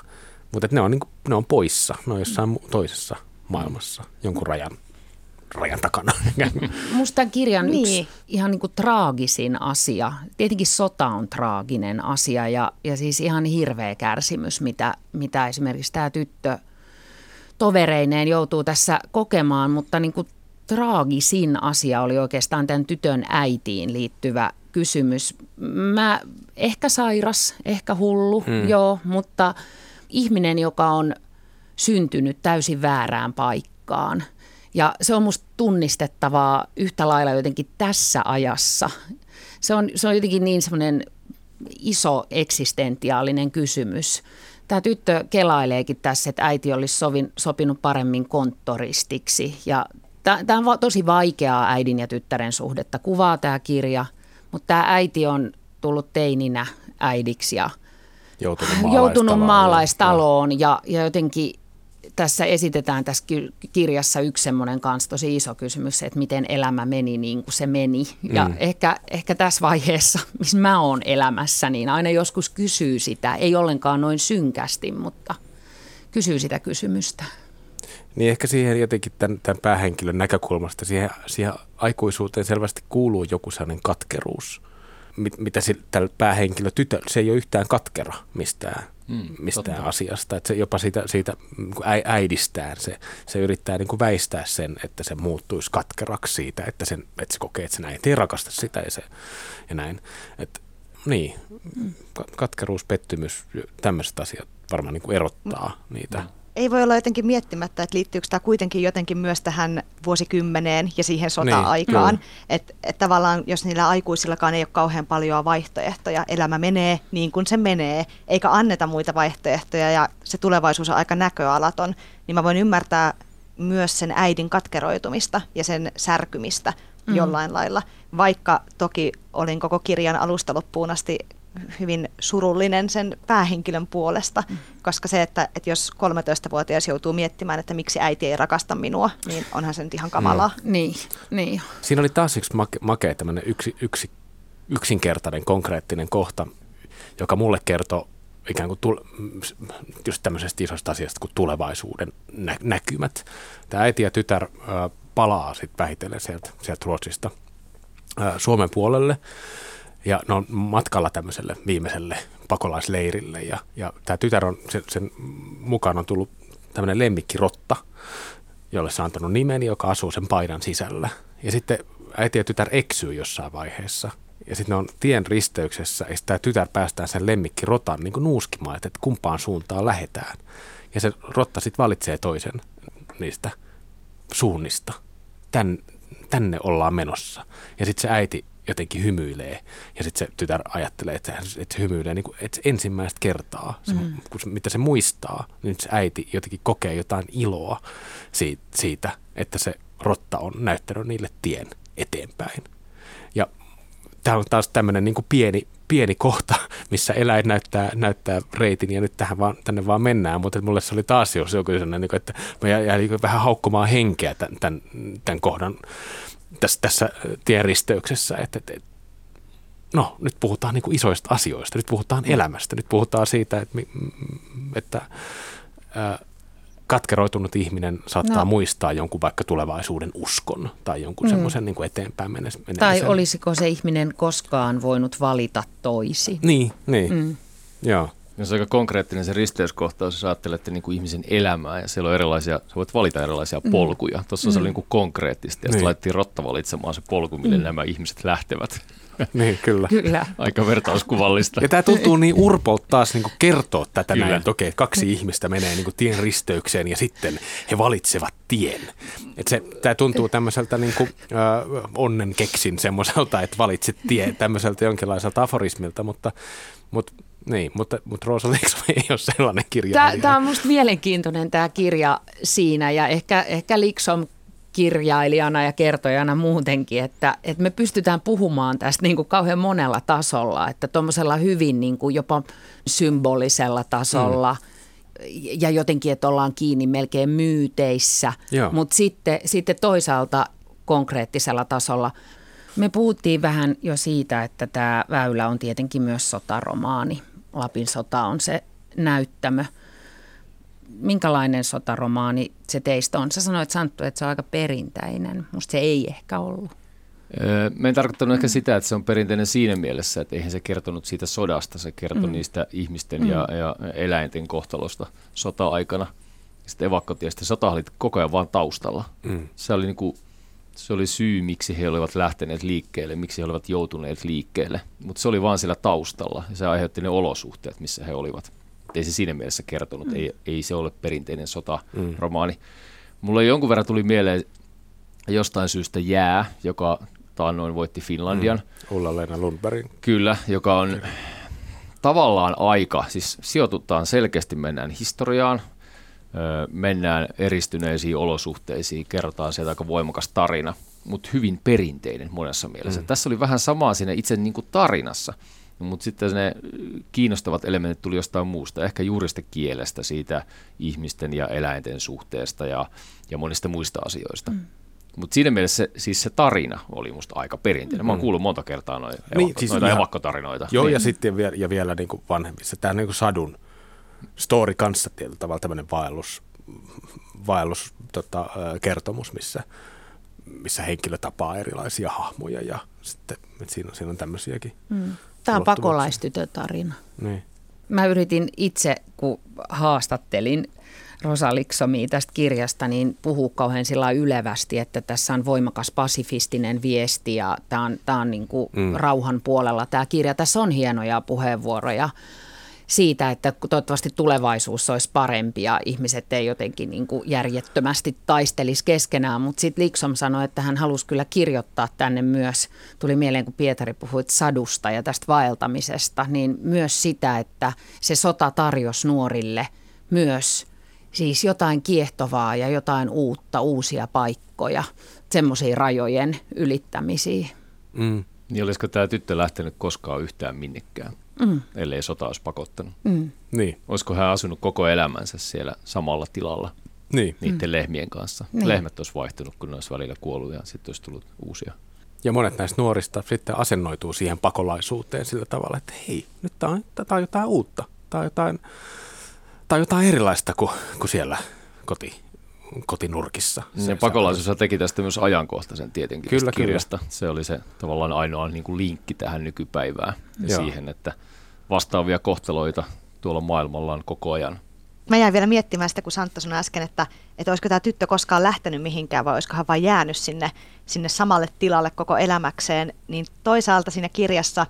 S3: Mutta ne, on, niin kuin, ne on poissa, ne on jossain toisessa maailmassa jonkun rajan rajan takana.
S2: Musta tämän kirjan niin. yksi ihan niin kuin traagisin asia, tietenkin sota on traaginen asia ja, ja siis ihan hirveä kärsimys, mitä, mitä esimerkiksi tämä tyttö tovereineen joutuu tässä kokemaan, mutta niin kuin traagisin asia oli oikeastaan tämän tytön äitiin liittyvä kysymys. Mä ehkä sairas, ehkä hullu, hmm. joo, mutta ihminen, joka on syntynyt täysin väärään paikkaan – ja se on musta tunnistettavaa yhtä lailla jotenkin tässä ajassa. Se on, se on jotenkin niin semmoinen iso eksistentiaalinen kysymys. Tämä tyttö kelaileekin tässä, että äiti olisi sovin, sopinut paremmin konttoristiksi. Ja tämä on tosi vaikeaa äidin ja tyttären suhdetta. Kuvaa tämä kirja, mutta tämä äiti on tullut teininä äidiksi ja
S3: joutunut maalaistaloon,
S2: joutunut maalaistaloon ja, ja jotenkin tässä esitetään tässä kirjassa yksi semmoinen kanssa tosi iso kysymys, että miten elämä meni niin kuin se meni. Ja mm. ehkä, ehkä tässä vaiheessa, missä mä oon elämässä, niin aina joskus kysyy sitä, ei ollenkaan noin synkästi, mutta kysyy sitä kysymystä.
S3: Niin ehkä siihen jotenkin tämän, tämän päähenkilön näkökulmasta, siihen, siihen aikuisuuteen selvästi kuuluu joku sellainen katkeruus, mit, mitä sillä, tällä päähenkilö tytö, se ei ole yhtään katkera mistään mm, mistään totta. asiasta. Että se jopa siitä, siitä niin äidistään se, se yrittää niin kuin väistää sen, että se muuttuisi katkeraksi siitä, että, sen, että se kokee, että se näin ei rakasta sitä ja, se, ja näin. Et, niin, mm. katkeruus, pettymys, tämmöiset asiat varmaan niin kuin erottaa niitä.
S5: Ei voi olla jotenkin miettimättä, että liittyykö tämä kuitenkin jotenkin myös tähän vuosikymmeneen ja siihen sota-aikaan. Niin, että et tavallaan, jos niillä aikuisillakaan ei ole kauhean paljon vaihtoehtoja, elämä menee niin kuin se menee, eikä anneta muita vaihtoehtoja ja se tulevaisuus on aika näköalaton, niin mä voin ymmärtää myös sen äidin katkeroitumista ja sen särkymistä mm. jollain lailla. Vaikka toki olin koko kirjan alusta loppuun asti hyvin surullinen sen päähenkilön puolesta, mm. koska se, että, että jos 13-vuotias joutuu miettimään, että miksi äiti ei rakasta minua, niin onhan se nyt ihan kamalaa.
S2: Mm. Niin, niin.
S3: Siinä oli taas yksi make, makea tämmöinen yksi, yksi, yksinkertainen, konkreettinen kohta, joka mulle kertoo ikään kuin tule, just tämmöisestä isosta asiasta kuin tulevaisuuden nä- näkymät. Tämä äiti ja tytär äh, palaa sitten vähitellen sieltä, sieltä Ruotsista äh, Suomen puolelle – ja ne on matkalla tämmöiselle viimeiselle pakolaisleirille ja, ja tämä tytär on, sen, sen mukaan on tullut tämmöinen lemmikkirotta, jolle se on antanut nimeni, joka asuu sen paidan sisällä. Ja sitten äiti ja tytär eksyy jossain vaiheessa. Ja sitten ne on tien risteyksessä ja tämä tytär päästään sen lemmikkirotan niin nuuskimaan, että kumpaan suuntaan lähetään. Ja se rotta sitten valitsee toisen niistä suunnista. Tän, tänne ollaan menossa. Ja sitten se äiti jotenkin hymyilee. Ja sitten se tytär ajattelee, että, että se hymyilee niin kuin, että ensimmäistä kertaa, se, mm. kun, mitä se muistaa, niin se äiti jotenkin kokee jotain iloa siitä, siitä, että se rotta on näyttänyt niille tien eteenpäin. Ja tämä on taas tämmöinen niin pieni, pieni kohta, missä eläin näyttää, näyttää reitin ja nyt tähän vaan, tänne vaan mennään, mutta mulle se oli taas jos joku sellainen, niin että mä jäin vähän haukkumaan henkeä tämän, tämän, tämän kohdan tässä, tässä tienristeyksessä, että, että no nyt puhutaan niin kuin isoista asioista, nyt puhutaan mm. elämästä, nyt puhutaan siitä, että, että ää, katkeroitunut ihminen saattaa no. muistaa jonkun vaikka tulevaisuuden uskon tai jonkun mm. semmoisen niin eteenpäin menemisen.
S2: Tai olisiko se ihminen koskaan voinut valita toisi?
S3: Niin, niin. Mm. Joo,
S4: se on aika konkreettinen se risteyskohtaus, jos ajattelette niin kuin ihmisen elämää ja siellä on erilaisia, sä voit valita erilaisia mm. polkuja. Tuossa mm. se oli niin kuin konkreettisesti ja niin. sitten laitettiin rotta valitsemaan se polku, mille mm. nämä ihmiset lähtevät.
S3: Niin, kyllä.
S2: kyllä.
S4: Aika vertauskuvallista.
S3: Ja tämä tuntuu niin urpolta taas niin kertoa tätä kyllä. näin, että okei, kaksi ihmistä menee niin tien risteykseen ja sitten he valitsevat tien. tämä tuntuu tämmöiseltä niin kuin, äh, onnen keksin semmoiselta, että valitset tie, tämmöiseltä jonkinlaiselta aforismilta, mutta, mutta niin, mutta, mutta Roosa Liksom ei ole sellainen kirja.
S2: Tämä, tämä on minusta mielenkiintoinen tämä kirja siinä ja ehkä, ehkä Liksom kirjailijana ja kertojana muutenkin, että, että me pystytään puhumaan tästä niin kuin kauhean monella tasolla, että tuommoisella hyvin niin kuin jopa symbolisella tasolla mm. ja jotenkin, että ollaan kiinni melkein myyteissä, mutta sitten, sitten toisaalta konkreettisella tasolla. Me puhuttiin vähän jo siitä, että tämä väylä on tietenkin myös sotaromaani. Lapin sota on se näyttämö – minkälainen sotaromaani se teistä on? Sä sanoit Santtu, että se on aika perinteinen. Musta se ei ehkä ollut.
S4: Mä en tarkoittanut ehkä sitä, että se on perinteinen siinä mielessä, että eihän se kertonut siitä sodasta, se kertoi mm. niistä ihmisten mm. ja, ja eläinten kohtalosta sota-aikana. Sitten evakkotiestä sota oli koko ajan vaan taustalla. Mm. Se, oli niinku, se oli syy, miksi he olivat lähteneet liikkeelle, miksi he olivat joutuneet liikkeelle. Mutta se oli vaan siellä taustalla ja se aiheutti ne olosuhteet, missä he olivat ei se siinä mielessä kertonut, mm. ei, ei se ole perinteinen sotaromaani. Mm. Mulla jonkun verran tuli mieleen jostain syystä Jää, joka taannoin voitti Finlandian.
S3: Mm. Ulla-Leena Lundberg.
S4: Kyllä, joka on tavallaan aika, siis sijoitutaan selkeästi, mennään historiaan, mennään eristyneisiin olosuhteisiin, kerrotaan sieltä aika voimakas tarina, mutta hyvin perinteinen monessa mielessä. Mm. Tässä oli vähän samaa siinä itse niin kuin tarinassa. Mutta sitten ne kiinnostavat elementit tuli jostain muusta, ehkä juuri sitä kielestä, siitä ihmisten ja eläinten suhteesta ja, ja monista muista asioista. Mm. Mutta siinä mielessä se, siis se tarina oli musta aika perinteinen. Mä oon mm. kuullut monta kertaa noita, niin, evakko, siis noita evakkotarinoita.
S3: Joo,
S4: niin.
S3: ja sitten vielä, ja vielä niin kuin vanhemmissa. Tämä on niin kuin sadun story kanssa tietyllä tavalla tämmöinen vaellus, vaellus tota, kertomus, missä, missä henkilö tapaa erilaisia hahmoja ja sitten siinä on, siinä on tämmöisiäkin. Mm.
S2: Tämä on pakolaistytötarina. Niin. Mä yritin itse, kun haastattelin Rosa Liksomia tästä kirjasta, niin puhuu kauhean sillä ylevästi, että tässä on voimakas pasifistinen viesti ja tämä on, tämä on niin kuin mm. rauhan puolella tämä kirja. Tässä on hienoja puheenvuoroja siitä, että toivottavasti tulevaisuus olisi parempi ja ihmiset ei jotenkin niin kuin järjettömästi taistelisi keskenään. Mutta sitten Liksom sanoi, että hän halusi kyllä kirjoittaa tänne myös, tuli mieleen kun Pietari puhui sadusta ja tästä vaeltamisesta, niin myös sitä, että se sota tarjosi nuorille myös siis jotain kiehtovaa ja jotain uutta, uusia paikkoja, semmoisiin rajojen ylittämisiin.
S4: Mm. Niin olisiko tämä tyttö lähtenyt koskaan yhtään minnekään? Mm. ellei sota olisi pakottanut.
S3: Mm. Niin.
S4: Olisiko hän asunut koko elämänsä siellä samalla tilalla niin. niiden mm. lehmien kanssa? Niin. Lehmät olisi vaihtunut, kun ne olisi välillä kuollut ja sitten olisi tullut uusia.
S3: Ja monet näistä nuorista sitten asennoituu siihen pakolaisuuteen sillä tavalla, että hei, nyt tämä on, tää on jotain uutta. Tämä on jotain, tää on jotain erilaista kuin, kuin siellä koti, kotinurkissa.
S4: Se pakolaisuus teki tästä myös ajankohtaisen tietenkin kyllä, kirjasta. Kyllä. Se oli se tavallaan ainoa niin kuin linkki tähän nykypäivään ja Joo. siihen, että vastaavia kohteloita tuolla maailmalla on koko ajan.
S5: Mä jäin vielä miettimään sitä, kun Santta sanoi äsken, että, että olisiko tämä tyttö koskaan lähtenyt mihinkään vai olisiko hän vain jäänyt sinne, sinne samalle tilalle koko elämäkseen. Niin toisaalta siinä kirjassa,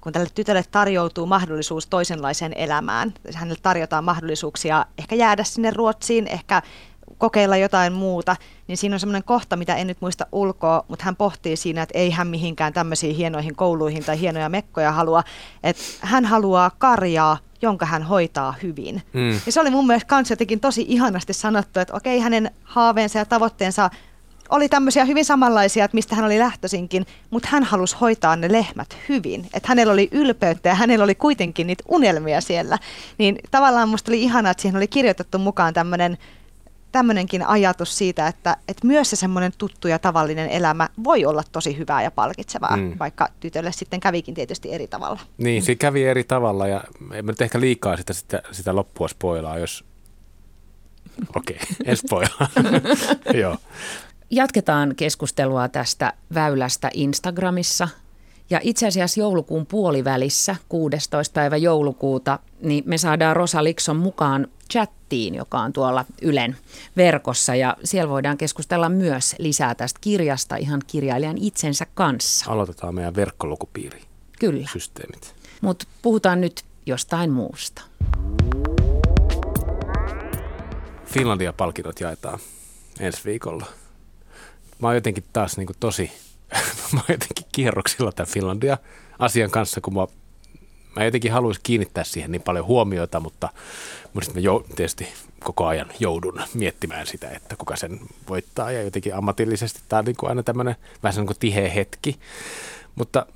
S5: kun tälle tytölle tarjoutuu mahdollisuus toisenlaiseen elämään, hänelle tarjotaan mahdollisuuksia ehkä jäädä sinne Ruotsiin, ehkä kokeilla jotain muuta, niin siinä on semmoinen kohta, mitä en nyt muista ulkoa, mutta hän pohtii siinä, että ei hän mihinkään tämmöisiin hienoihin kouluihin tai hienoja mekkoja halua, että hän haluaa karjaa, jonka hän hoitaa hyvin. Mm. Ja se oli mun mielestä kans jotenkin tosi ihanasti sanottu, että okei, hänen haaveensa ja tavoitteensa oli tämmöisiä hyvin samanlaisia, että mistä hän oli lähtöisinkin, mutta hän halusi hoitaa ne lehmät hyvin. Että hänellä oli ylpeyttä ja hänellä oli kuitenkin niitä unelmia siellä. Niin tavallaan musta oli ihanaa, että siihen oli kirjoitettu mukaan tämmöinen tämmöinenkin ajatus siitä, että, että myös se semmoinen tuttu ja tavallinen elämä voi olla tosi hyvää ja palkitsevaa, mm. vaikka tytölle sitten kävikin tietysti eri tavalla.
S3: Niin, se kävi eri tavalla ja en nyt ehkä liikaa sitä, sitä, sitä loppua spoilaa, jos... Okei, okay, en spoilaa. Joo.
S2: Jatketaan keskustelua tästä väylästä Instagramissa Ja itse asiassa joulukuun puolivälissä, 16. päivä joulukuuta, niin me saadaan Rosa Likson mukaan chattiin, joka on tuolla Ylen verkossa. Ja siellä voidaan keskustella myös lisää tästä kirjasta ihan kirjailijan itsensä kanssa.
S3: Aloitetaan meidän verkkolukupiiri.
S2: Kyllä.
S3: Systeemit.
S2: Mutta puhutaan nyt jostain muusta.
S3: Finlandia-palkinnot jaetaan ensi viikolla. Mä oon jotenkin taas niin tosi, mä oon jotenkin kierroksilla tämän Finlandia-asian kanssa, kun mä, mä jotenkin haluaisin kiinnittää siihen niin paljon huomiota, mutta, mutta sitten mä jou, tietysti koko ajan joudun miettimään sitä, että kuka sen voittaa ja jotenkin ammatillisesti tämä on niin kuin aina tämmöinen vähän niin kuin tiheä hetki. Mutta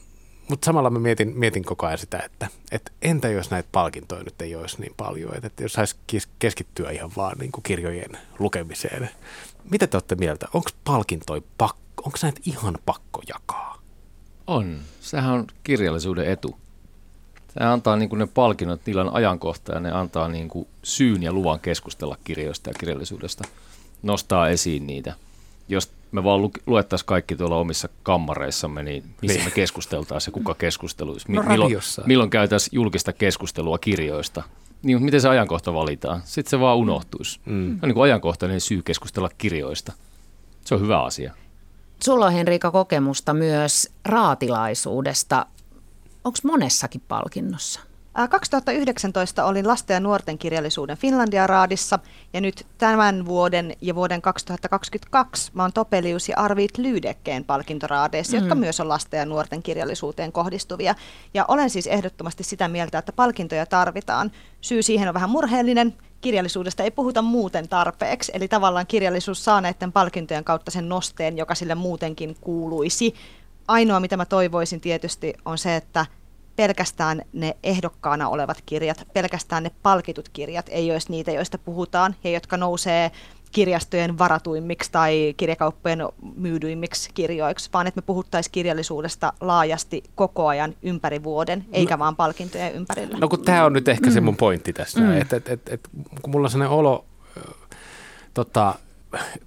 S3: mutta samalla mä mietin, mietin koko ajan sitä, että, että entä jos näitä palkintoja nyt ei olisi niin paljon, että, että jos saisi keskittyä ihan vaan niin kuin kirjojen lukemiseen. Mitä te olette mieltä? Onko palkintoja pakko, onko näitä ihan pakko jakaa?
S4: On. Sehän on kirjallisuuden etu. Se antaa niin kuin ne palkinnot, niillä on ajankohta ja ne antaa niin kuin syyn ja luvan keskustella kirjoista ja kirjallisuudesta. Nostaa esiin niitä. Jos me vaan lu- luettaisiin kaikki tuolla omissa kammareissamme, niin missä niin. me keskusteltaisiin ja kuka keskusteluisi.
S3: no
S4: milloin, milloin käytäisiin julkista keskustelua kirjoista. Niin, miten se ajankohta valitaan? Sitten se vaan unohtuisi. Mm. On niin kuin ajankohtainen syy keskustella kirjoista. Se on hyvä asia.
S2: Sulla on Henriika kokemusta myös raatilaisuudesta. Onko monessakin palkinnossa?
S5: 2019 olin lasten ja nuorten kirjallisuuden Finlandia-raadissa ja nyt tämän vuoden ja vuoden 2022 mä oon Topelius ja Arvit Lydekkeen palkintoraadeissa, mm. jotka myös on lasten ja nuorten kirjallisuuteen kohdistuvia. Ja olen siis ehdottomasti sitä mieltä, että palkintoja tarvitaan. Syy siihen on vähän murheellinen. Kirjallisuudesta ei puhuta muuten tarpeeksi, eli tavallaan kirjallisuus saa näiden palkintojen kautta sen nosteen, joka sille muutenkin kuuluisi. Ainoa, mitä mä toivoisin tietysti, on se, että pelkästään ne ehdokkaana olevat kirjat, pelkästään ne palkitut kirjat, ei olisi niitä, joista puhutaan ja jotka nousee kirjastojen varatuimmiksi tai kirjakauppojen myydyimmiksi kirjoiksi, vaan että me puhuttaisiin kirjallisuudesta laajasti koko ajan ympäri vuoden, eikä no, vaan palkintojen ympärillä.
S3: No kun tämä on nyt ehkä mm. se mun pointti tässä, mm. että et, et, et, kun mulla on sellainen olo, tota,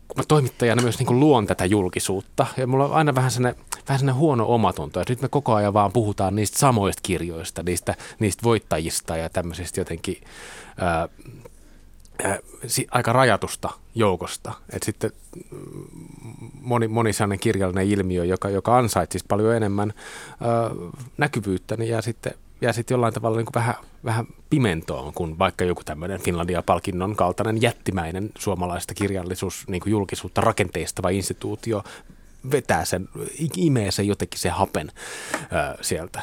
S3: kun mä toimittajana myös niin luon tätä julkisuutta, ja mulla on aina vähän sellainen, vähän sellainen huono omatunto, että nyt me koko ajan vaan puhutaan niistä samoista kirjoista, niistä, niistä voittajista ja tämmöisistä jotenkin ää, ää, aika rajatusta joukosta. Et sitten moni, moni sellainen kirjallinen ilmiö, joka, joka ansaitsisi paljon enemmän ää, näkyvyyttä, niin jää sitten jää sitten jollain tavalla niin kuin vähän, vähän pimentoon, kun vaikka joku tämmöinen Finlandia-palkinnon kaltainen jättimäinen suomalaista kirjallisuus, niin kuin julkisuutta rakenteistava instituutio vetää sen, imee sen jotenkin se hapen ää, sieltä.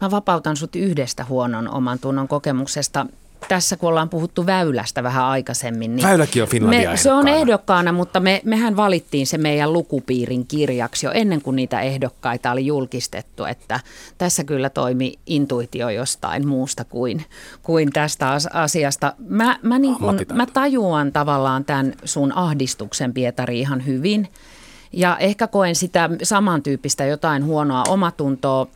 S2: Mä vapautan sut yhdestä huonon oman tunnon kokemuksesta tässä kun ollaan puhuttu väylästä vähän aikaisemmin.
S3: Niin Väyläkin on Finlandia
S2: me, Se on ehdokkaana, mutta me, mehän valittiin se meidän lukupiirin kirjaksi jo ennen kuin niitä ehdokkaita oli julkistettu, että tässä kyllä toimi intuitio jostain muusta kuin, kuin tästä asiasta. Mä, mä, niin kun, mä tajuan tavallaan tämän sun ahdistuksen, Pietari, ihan hyvin. Ja ehkä koen sitä samantyyppistä jotain huonoa omatuntoa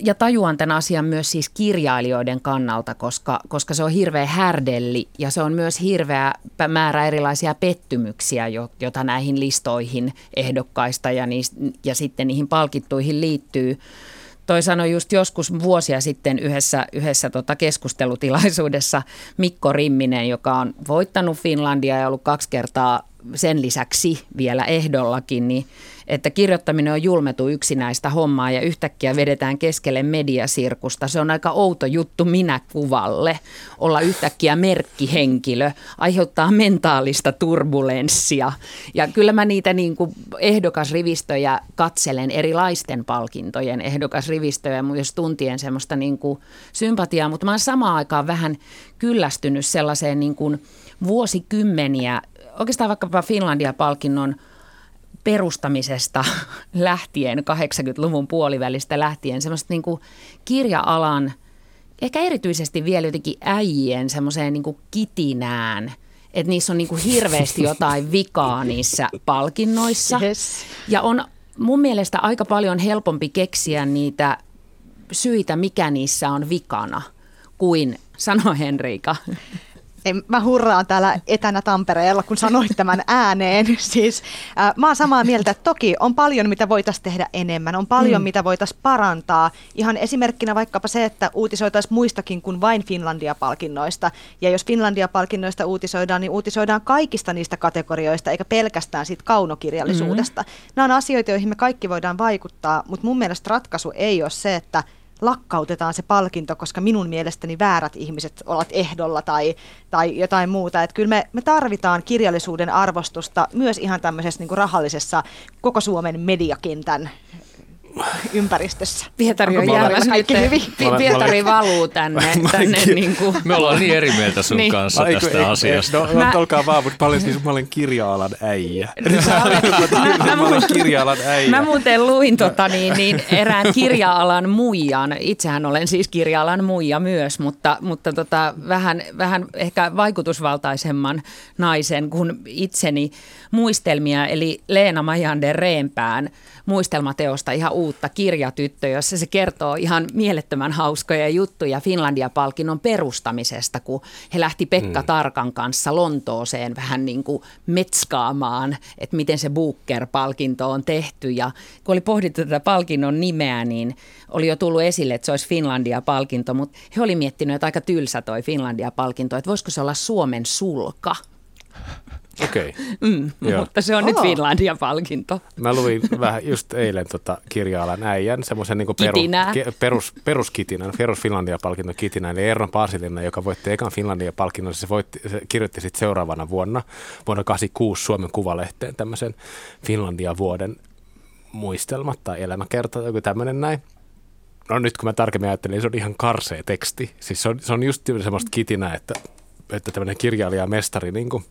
S2: ja tajuan tämän asian myös siis kirjailijoiden kannalta, koska, koska se on hirveä härdelli ja se on myös hirveä määrä erilaisia pettymyksiä, joita näihin listoihin ehdokkaista ja, niistä, ja sitten niihin palkittuihin liittyy. Toi sanoi just joskus vuosia sitten yhdessä, yhdessä tota keskustelutilaisuudessa Mikko Rimminen, joka on voittanut Finlandia ja ollut kaksi kertaa sen lisäksi vielä ehdollakin, niin että kirjoittaminen on julmetu yksinäistä hommaa ja yhtäkkiä vedetään keskelle mediasirkusta. Se on aika outo juttu minä kuvalle. Olla yhtäkkiä merkkihenkilö aiheuttaa mentaalista turbulenssia. Ja kyllä mä niitä niin kuin ehdokasrivistöjä katselen, erilaisten palkintojen ehdokasrivistöjä, myös tuntien semmoista niin kuin sympatiaa, mutta mä oon samaan aikaan vähän kyllästynyt sellaiseen niin kuin vuosikymmeniä, oikeastaan vaikkapa Finlandia-palkinnon – perustamisesta lähtien, 80-luvun puolivälistä lähtien, semmoista niin kuin kirja-alan, ehkä erityisesti vielä jotenkin äijien semmoiseen niin kuin kitinään, että niissä on niin kuin hirveästi jotain vikaa niissä palkinnoissa. Yes. Ja on mun mielestä aika paljon helpompi keksiä niitä syitä, mikä niissä on vikana, kuin, sano Henriika.
S5: Ei, mä hurraan täällä etänä Tampereella, kun sanoit tämän ääneen. Siis, äh, mä oon samaa mieltä, että toki on paljon, mitä voitaisiin tehdä enemmän. On paljon, mm. mitä voitaisiin parantaa. Ihan esimerkkinä vaikkapa se, että uutisoitaisiin muistakin kuin vain Finlandia-palkinnoista. Ja jos Finlandia-palkinnoista uutisoidaan, niin uutisoidaan kaikista niistä kategorioista, eikä pelkästään siitä kaunokirjallisuudesta. Mm. Nämä on asioita, joihin me kaikki voidaan vaikuttaa, mutta mun mielestä ratkaisu ei ole se, että lakkautetaan se palkinto, koska minun mielestäni väärät ihmiset ovat ehdolla tai, tai jotain muuta. Että kyllä me, me tarvitaan kirjallisuuden arvostusta myös ihan tämmöisessä niin kuin rahallisessa koko Suomen mediakentän ympäristössä.
S2: Pietari on jäämässä kaikki hyvin. Pietari valuu tänne. tänne niin kuin.
S4: Me ollaan niin eri mieltä sun niin. kanssa Aiku, tästä ei, asiasta.
S3: No, no mä, olkaa vaan, mutta paljon siis mä olen kirja-alan äijä. mä, mä, olen kirja-alan äijä.
S2: Mä muuten luin tota, niin, niin, erään kirja-alan muijan. Itsehän olen siis kirja-alan muija myös, mutta, mutta tota, vähän, vähän ehkä vaikutusvaltaisemman naisen kuin itseni muistelmia. Eli Leena Majander Reempään muistelmateosta ihan uutta kirjatyttö, jossa se kertoo ihan mielettömän hauskoja juttuja Finlandia-palkinnon perustamisesta, kun he lähti Pekka mm. Tarkan kanssa Lontooseen vähän niin kuin metskaamaan, että miten se Booker-palkinto on tehty. Ja kun oli pohdittu tätä palkinnon nimeä, niin oli jo tullut esille, että se olisi Finlandia-palkinto, mutta he oli miettinyt, että aika tylsä toi Finlandia-palkinto, että voisiko se olla Suomen sulka.
S3: Okei. Okay.
S2: Mm, mutta se on oh. nyt Finlandia palkinto.
S3: Mä luin vähän just eilen tota kirja-alan äijän, semmoisen niin peru, ke, perus, peruskitinän, perus Finlandia palkinto kitinän, eli Erno Paasilinna, joka voitti ekan Finlandia palkinnon, se, voitti, se kirjoitti sitten seuraavana vuonna, vuonna 86 Suomen Kuvalehteen tämmöisen Finlandia vuoden muistelmat tai elämäkerta, joku tämmöinen näin. No nyt kun mä tarkemmin ajattelin, se on ihan karsee teksti. Siis se on, se on just semmoista kitinää, että, että tämmöinen kirjailija mestari niin kuin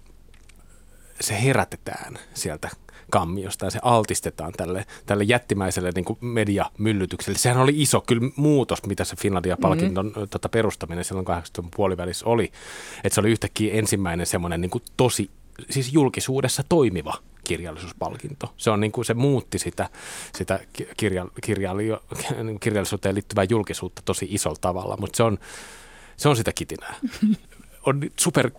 S3: se herätetään sieltä kammiosta ja se altistetaan tälle, tälle jättimäiselle niin mediamyllytykselle. Sehän oli iso kyllä muutos, mitä se Finlandia-palkinnon mm-hmm. tota, perustaminen silloin 80 puolivälissä oli. Että se oli yhtäkkiä ensimmäinen semmoinen niin tosi, siis julkisuudessa toimiva kirjallisuuspalkinto. Se, on niin kuin, se muutti sitä, sitä kirja, kirjalli, kirjallisuuteen liittyvää julkisuutta tosi isolla tavalla, mutta se on, se on sitä kitinää. on super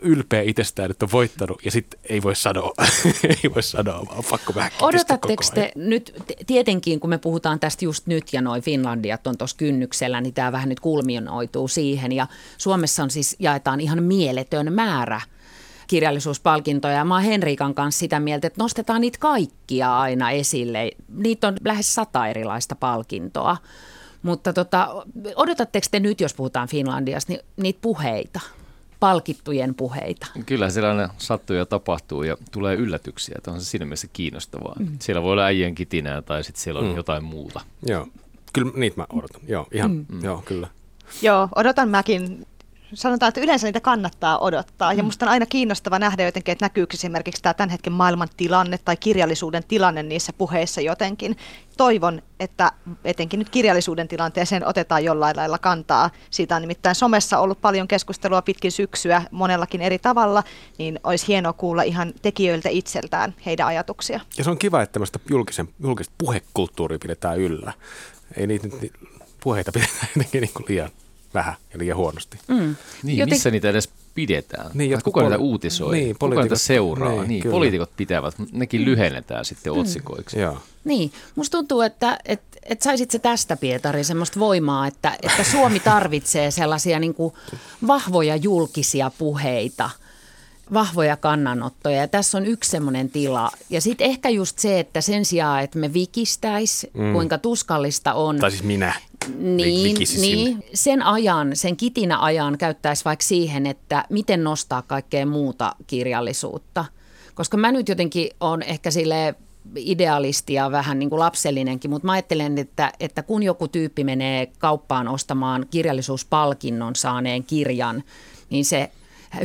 S3: ylpeä itsestään, että on voittanut ja sitten ei voi sanoa, ei voi sanoa, vaan pakko vähän
S2: Odotatteko te nyt, tietenkin kun me puhutaan tästä just nyt ja noin Finlandiat on tuossa kynnyksellä, niin tämä vähän nyt kulmionoituu siihen ja Suomessa on siis jaetaan ihan mieletön määrä kirjallisuuspalkintoja. Mä oon Henrikan kanssa sitä mieltä, että nostetaan niitä kaikkia aina esille. Niitä on lähes sata erilaista palkintoa. Mutta tota, odotatteko te nyt, jos puhutaan Finlandiasta, niin niitä puheita? Palkittujen puheita.
S4: Kyllä sellainen sattuu ja tapahtuu ja tulee yllätyksiä, että on se siinä mielessä kiinnostavaa. Mm. Siellä voi olla äijän kitinää tai sitten siellä on mm. jotain muuta.
S3: Joo, kyllä niitä mä odotan. Joo, ihan, mm. joo, kyllä.
S5: Joo, odotan mäkin sanotaan, että yleensä niitä kannattaa odottaa. Ja mm. musta on aina kiinnostava nähdä jotenkin, että näkyykö esimerkiksi tämä tämän hetken maailman tilanne tai kirjallisuuden tilanne niissä puheissa jotenkin. Toivon, että etenkin nyt kirjallisuuden tilanteeseen otetaan jollain lailla kantaa. Siitä on nimittäin somessa ollut paljon keskustelua pitkin syksyä monellakin eri tavalla, niin olisi hienoa kuulla ihan tekijöiltä itseltään heidän ajatuksia.
S3: Ja se on kiva, että tämmöistä julkisen, julkista puhekulttuuria pidetään yllä. Ei niitä puheita pidetä jotenkin niin kuin liian vähän ja liian huonosti. Mm.
S4: Niin, Joten... missä niitä edes pidetään? Niin, kuka poli- niitä uutisoi? Niin, kuka niitä seuraa? Niin, niin poliitikot pitävät, nekin lyhennetään sitten mm. otsikoiksi.
S2: Joo. Niin, musta tuntuu, että, että, että saisit se tästä Pietari semmoista voimaa, että, että Suomi tarvitsee sellaisia niin kuin vahvoja julkisia puheita – vahvoja kannanottoja. Ja tässä on yksi semmoinen tila. Ja sitten ehkä just se, että sen sijaan, että me vikistäis, mm. kuinka tuskallista on.
S3: Tai siis minä.
S2: Niin, niin, sen ajan, sen kitinä ajan käyttäisi vaikka siihen, että miten nostaa kaikkea muuta kirjallisuutta. Koska mä nyt jotenkin on ehkä sille idealisti ja vähän niin kuin lapsellinenkin, mutta mä ajattelen, että, että kun joku tyyppi menee kauppaan ostamaan kirjallisuuspalkinnon saaneen kirjan, niin se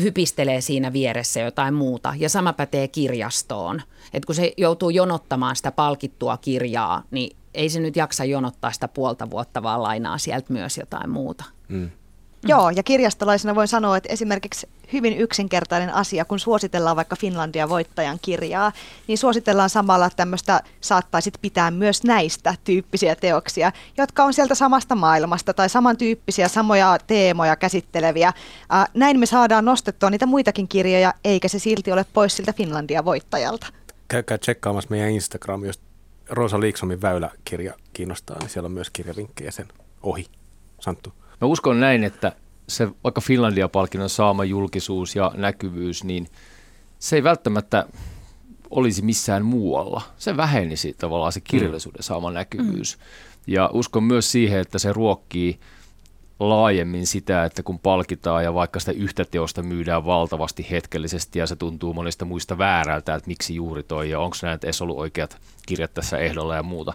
S2: hypistelee siinä vieressä jotain muuta. Ja sama pätee kirjastoon. Et kun se joutuu jonottamaan sitä palkittua kirjaa, niin ei se nyt jaksa jonottaa sitä puolta vuotta, vaan lainaa sieltä myös jotain muuta. Mm.
S5: Joo, ja kirjastolaisena voin sanoa, että esimerkiksi hyvin yksinkertainen asia, kun suositellaan vaikka Finlandia voittajan kirjaa, niin suositellaan samalla tämmöistä, saattaisit pitää myös näistä tyyppisiä teoksia, jotka on sieltä samasta maailmasta tai samantyyppisiä, samoja teemoja käsitteleviä. Näin me saadaan nostettua niitä muitakin kirjoja, eikä se silti ole pois siltä Finlandia voittajalta.
S3: Käykää tsekkaamassa meidän Instagram, jos Rosa Liiksomin väyläkirja kiinnostaa, niin siellä on myös kirjavinkkejä sen ohi. Santtu.
S4: Mä uskon näin, että se vaikka Finlandia-palkinnon saama julkisuus ja näkyvyys, niin se ei välttämättä olisi missään muualla. Se vähenisi tavallaan se kirjallisuuden saama näkyvyys. Mm. Ja uskon myös siihen, että se ruokkii laajemmin sitä, että kun palkitaan ja vaikka sitä yhtä teosta myydään valtavasti hetkellisesti ja se tuntuu monista muista väärältä, että miksi juuri toi ja onko näitä edes ollut oikeat kirjat tässä ehdolla ja muuta,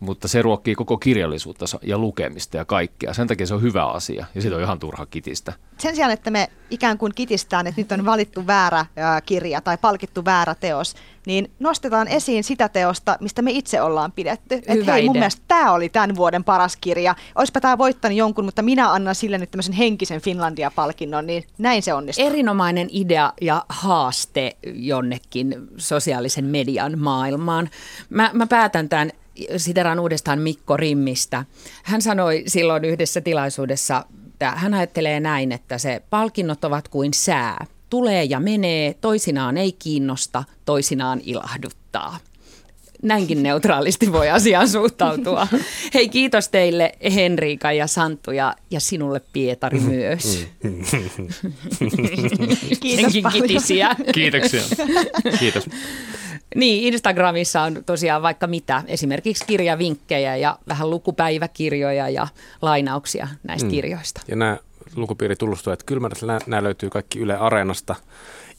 S4: mutta se ruokkii koko kirjallisuutta ja lukemista ja kaikkea. Sen takia se on hyvä asia ja siitä on ihan turha kitistä.
S5: Sen sijaan, että me ikään kuin kitistään, että nyt on valittu väärä kirja tai palkittu väärä teos, niin nostetaan esiin sitä teosta, mistä me itse ollaan pidetty. Että hei, idea. mun mielestä tämä oli tämän vuoden paras kirja. Olisipa tämä voittanut jonkun, mutta minä annan sille nyt tämmöisen henkisen Finlandia-palkinnon, niin näin se onnistuu.
S2: Erinomainen idea ja haaste jonnekin sosiaalisen median maailmaan. Mä, mä päätän tämän siteraan uudestaan Mikko Rimmistä. Hän sanoi silloin yhdessä tilaisuudessa, että hän ajattelee näin, että se palkinnot ovat kuin sää. Tulee ja menee, toisinaan ei kiinnosta, toisinaan ilahduttaa. Näinkin neutraalisti voi asiaan suhtautua. Hei, kiitos teille Henriika ja Santtu ja, ja sinulle Pietari myös.
S5: Kiitos
S2: paljon.
S4: Kiitoksia. Kiitos.
S2: Niin, Instagramissa on tosiaan vaikka mitä, esimerkiksi kirjavinkkejä ja vähän lukupäiväkirjoja ja lainauksia näistä mm. kirjoista.
S3: Ja nämä lukupiiritullustujat, kyllä nämä löytyy kaikki Yle Areenasta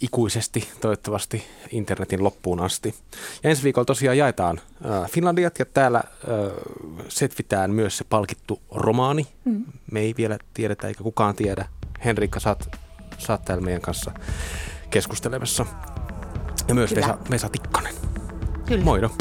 S3: ikuisesti, toivottavasti internetin loppuun asti. Ja ensi viikolla tosiaan jaetaan äh, Finlandiat ja täällä äh, setvitään myös se palkittu romaani. Mm. Me ei vielä tiedetä eikä kukaan tiedä. Henrikka, saat, saat täällä meidän kanssa keskustelemassa. Ja myös Vesa, Vesa Tikkanen.
S5: Kyllä.
S3: Moido.